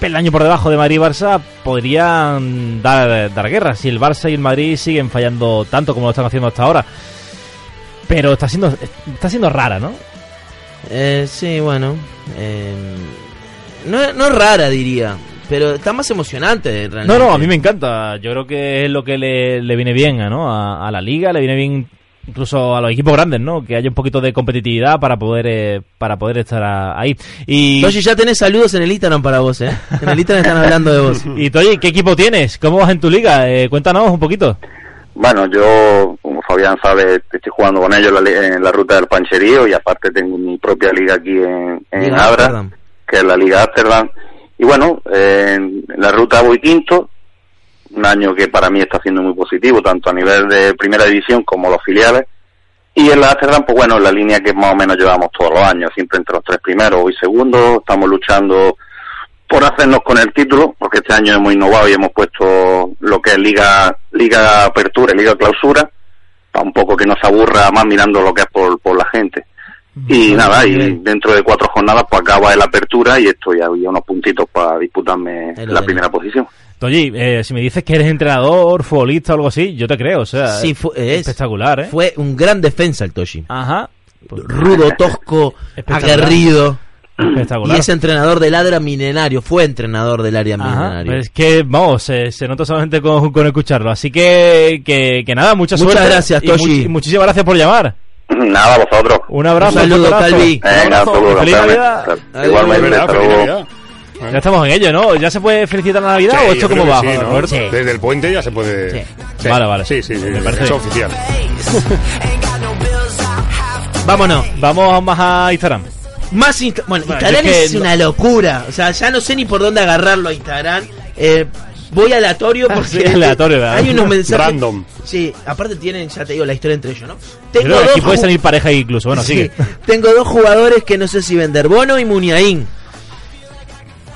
peldaño por debajo de Madrid y Barça, podrían dar, dar guerra si el Barça y el Madrid siguen fallando tanto como lo están haciendo hasta ahora. Pero está siendo, está siendo rara, ¿no? Eh, sí, bueno. eh, no, no es rara, diría. Pero está más emocionante, realmente. No, no, a mí me encanta. Yo creo que es lo que le, le viene bien a, ¿no? a, a la liga, le viene bien incluso a los equipos grandes, ¿no? Que haya un poquito de competitividad para poder eh, para poder estar a- ahí. Y, Toshi, ya tenés saludos en el Instagram para vos, ¿eh? En el Instagram están hablando de vos. y Toyi, ¿qué equipo tienes? ¿Cómo vas en tu liga? Eh, cuéntanos un poquito. Bueno, yo, como Fabián sabe, estoy jugando con ellos en la, li- en la ruta del pancherío y aparte tengo mi propia liga aquí en, en Liga Abra, Amsterdam. que es la Liga Amsterdam. Y bueno, eh, en la ruta voy quinto, un año que para mí está siendo muy positivo, tanto a nivel de primera división como los filiales. Y en la Amsterdam, pues bueno, la línea que más o menos llevamos todos los años, siempre entre los tres primeros. Hoy segundo, estamos luchando por hacernos con el título, porque este año hemos innovado y hemos puesto lo que es Liga Liga Apertura y Liga Clausura, para un poco que nos aburra más mirando lo que es por, por la gente. Y nada, y dentro de cuatro jornadas pues acaba el Apertura y estoy había unos puntitos para disputarme la primera posición. Toyi, eh, si me dices que eres entrenador, futbolista o algo así, yo te creo. O sea, Sí, es espectacular, ¿eh? Fue un gran defensa el Toshi. Ajá. Rudo, tosco, Espectacular. aguerrido. Espectacular. Y es entrenador del área milenario. Fue entrenador del área milenario. pero es que, vamos, se, se nota solamente con, con escucharlo. Así que, que, que nada, mucha Muchas suerte. gracias, y Toshi. much- muchísimas gracias por llamar. Nada, vosotros. Un abrazo. Un saludo. Calvi. Un Venga, abrazo. Feliz. Navidad. Igualmente, Ya estamos en ello, ¿no? ¿Ya se puede felicitar la Navidad Sí, o esto cómo va, sí, ¿no? Desde el puente ya se puede. Sí. Sí. Vale, vale. Sí, sí, sí. Me parece es oficial. Vámonos. Vamos más a Instagram. Más Insta- bueno, Bueno, Instagram es que es no- una locura. O sea, ya no sé ni por dónde agarrarlo a Instagram. Eh, voy aleatorio porque Sí, aleatorio, ¿verdad? hay unos mensajes. Random. Sí, aparte tienen, ya te digo, la historia entre ellos, ¿no? Tengo que aquí puede salir pareja incluso. Bueno, Sí, sigue. tengo dos jugadores que no sé si vender, Bono y Muniain.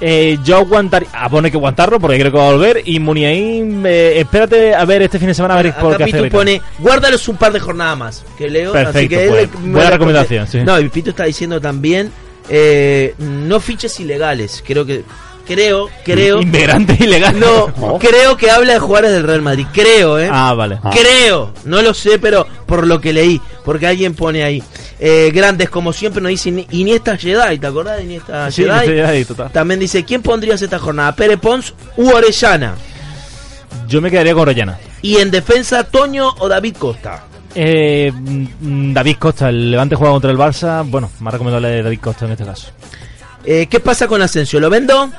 Eh, yo aguantaría. Ah, pone que aguantarlo porque creo que va a volver. Y Muniain, eh, espérate a ver este fin de semana a ver por Acá qué hace Pitu ahorita. pone, guárdalos un par de jornadas más. Que leo, así Perfecto, que pues, él- buena me- recomendación, sí. No, y Pitu está diciendo también, eh, no fiches ilegales. Creo que, creo, creo. Inmigrante ilegal. No, creo que habla de jugadores del Real Madrid. Creo, eh. Ah, vale. Creo, no lo sé, pero por lo que leí, porque alguien pone ahí. Eh, grandes, como siempre, nos dice Ini- Iniesta Jedi, ¿te acordás de Iniesta Sí, Jedi? ahí, total. También dice, ¿quién pondrías esta jornada? Pere Pons u Orellana. Yo me quedaría con Orellana. Y en defensa, Toño o David Costa. Eh, mm, David Costa, el Levante juega contra el Barça. Bueno, más recomendable David Costa en este caso. Eh, ¿Qué pasa con Asensio? ¿Lo vendo?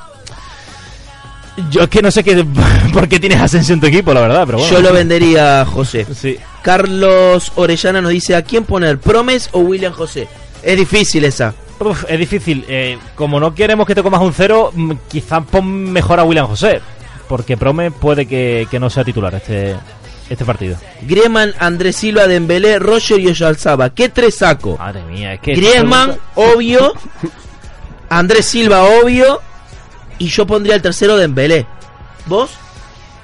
Yo es que no sé qué, por qué tienes Asensio en tu equipo, la verdad, pero bueno. Yo lo vendería a José. Sí. Carlos Orellana nos dice, ¿a quién poner? ¿Promes o William José? Es difícil esa. Uf, es difícil. Eh, como no queremos que te comas un cero, mm, quizás pon mejor a William José. Porque Prome puede que, que no sea titular este, este partido. Griezmann, Andrés Silva, Dembélé, Roger y Oyalzaba. ¿Qué tres saco? Madre mía, es que. Griezmann, obvio. Andrés Silva, obvio. Y yo pondría el tercero Dembélé. ¿Vos?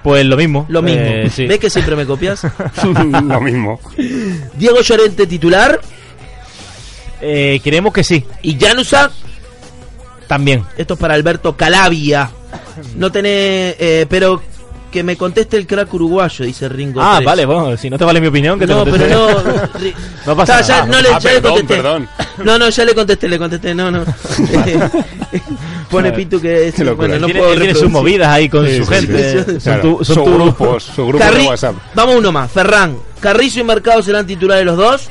Pues lo mismo. Lo mismo. Eh, sí. ¿Ves que siempre me copias? Lo mismo. Diego Llorente titular. Eh, creemos que sí. Y Janusa, También. esto es para Alberto Calavia. No tenés... eh, pero que me conteste el crack uruguayo, dice Ringo. Ah, 3. vale, bueno, si no te vale mi opinión, que te No, pero conteste. no. ri- No pasa Está, ya, nada. no le, Ah, ya le perdón, contesté. perdón. No, no, ya le contesté, le contesté. No, no. Pone Pitu que. Bueno, no tiene, puedo tiene sus movidas ahí con Sí, su sí, gente. sí. Son tu- son su tu- grupos, su grupo Carri- de WhatsApp. Vamos uno más. Ferran. Carrizo y Mercado serán titulares los dos.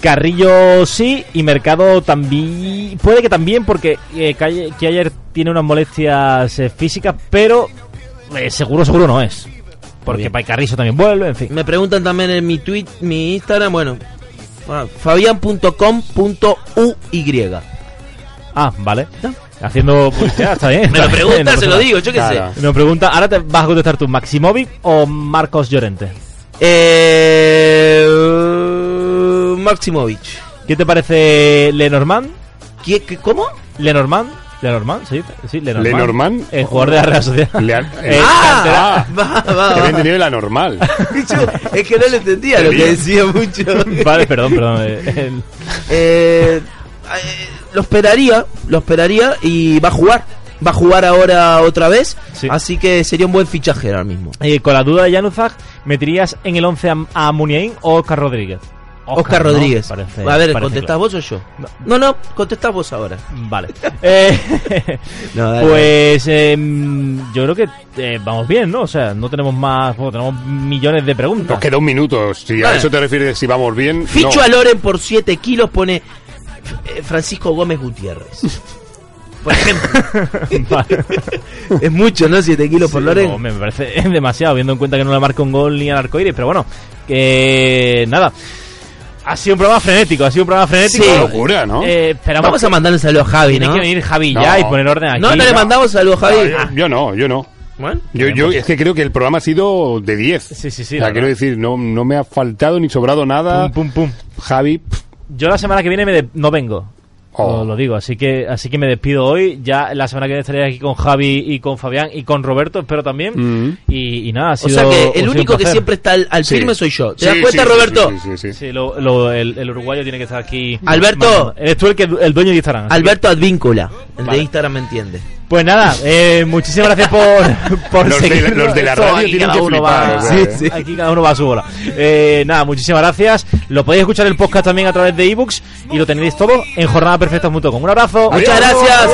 Carrillo sí y Mercado también. Puede que también, porque eh, que ayer tiene unas molestias eh, físicas, pero eh, seguro, seguro no es. Porque Bien. Pai Carrizo también vuelve, en fin. Me preguntan también en mi tweet, mi Instagram. Bueno, bueno, fabian.com.uy. Ah, vale. Haciendo publicidad, está bien. Me lo pregunta, no se lo digo, yo qué Claro. Nos pregunta, ahora te vas a contestar tú, Maximovic o Marcos Llorente. sé. Eh, Maximovic. ¿Qué te parece Lenormand? ¿Qué, qué- ¿Cómo? Lenormand, Lenormand, sí, sí, Lenormand. Lenormand. El jugador de la Real Sociedad. ¡Ah! Ah, Va, va, que va. había entendido la normal. Yo- es que no le entendía lo que decía mucho. Vale, perdón, perdón. eh, el- Eh, eh, lo esperaría, lo esperaría y va a jugar. Va a jugar ahora otra vez, Sí. así que sería un buen fichaje ahora mismo. Eh, con la duda de Januzaj, ¿meterías en el 11 a, a Muniain o Oscar Rodríguez? Oscar, ¿no? Rodríguez. Parece- a ver, ¿contestás claro. vos o yo? No. No, no, contestás vos ahora. Vale. Eh, No, dale, pues em, yo creo que eh, vamos bien, ¿no? O sea, no tenemos más. bueno, tenemos millones de preguntas. Nos queda un minuto. Si a Vale. eso te refieres, si vamos bien. Ficho no. a Loren por 7 kilos, pone eh, Francisco Gómez Gutiérrez. Por ejemplo. Es mucho, ¿no? 7 kilos por Loren. no, me parece demasiado, viendo en cuenta que no le marca un gol ni al arcoíris, pero bueno, que nada. Ha sido un programa frenético, ha sido un programa frenético. Sí. Qué locura, ¿no? Eh, esperamos Vamos a mandarle un saludo a Javi, Tiene ¿no? que venir Javi ya No. y poner orden aquí. No, no le mandamos saludo a Javi. yo, yo no, yo no. Bueno. Yo, yo es que creo que el programa ha sido de 10. Sí, sí, sí, O la sea, quiero verdad. decir, no, no me ha faltado ni sobrado nada. Pum, pum, pum. Javi, pf, Yo la semana que viene me de- no vengo. Oh. Lo, lo digo, así que así que me despido hoy. Ya la semana que viene estaré aquí con Javi y con Fabián y con Roberto, espero también. Mm. Y, y nada, ha O sea que el único que siempre está al, al sí. firme soy yo. ¿Te Sí, das cuenta, sí, Roberto? sí, sí, sí. Sí, lo- lo- el, el uruguayo tiene que estar aquí. Alberto. Eres tú el, que, el dueño de Instagram. que- Alberto Advíncula. El Vale. de Instagram me entiende. Pues nada, eh, muchísimas gracias por, por Los de- seguirnos. los de la radio aquí tienen cada que uno flipar, va- sí, eh. sí. Aquí cada uno va a su bola. Eh, nada, muchísimas gracias. Lo podéis escuchar el podcast también a través de ebooks y lo tenéis todo en jornadaperfecta.com. Un abrazo. Muchas gracias.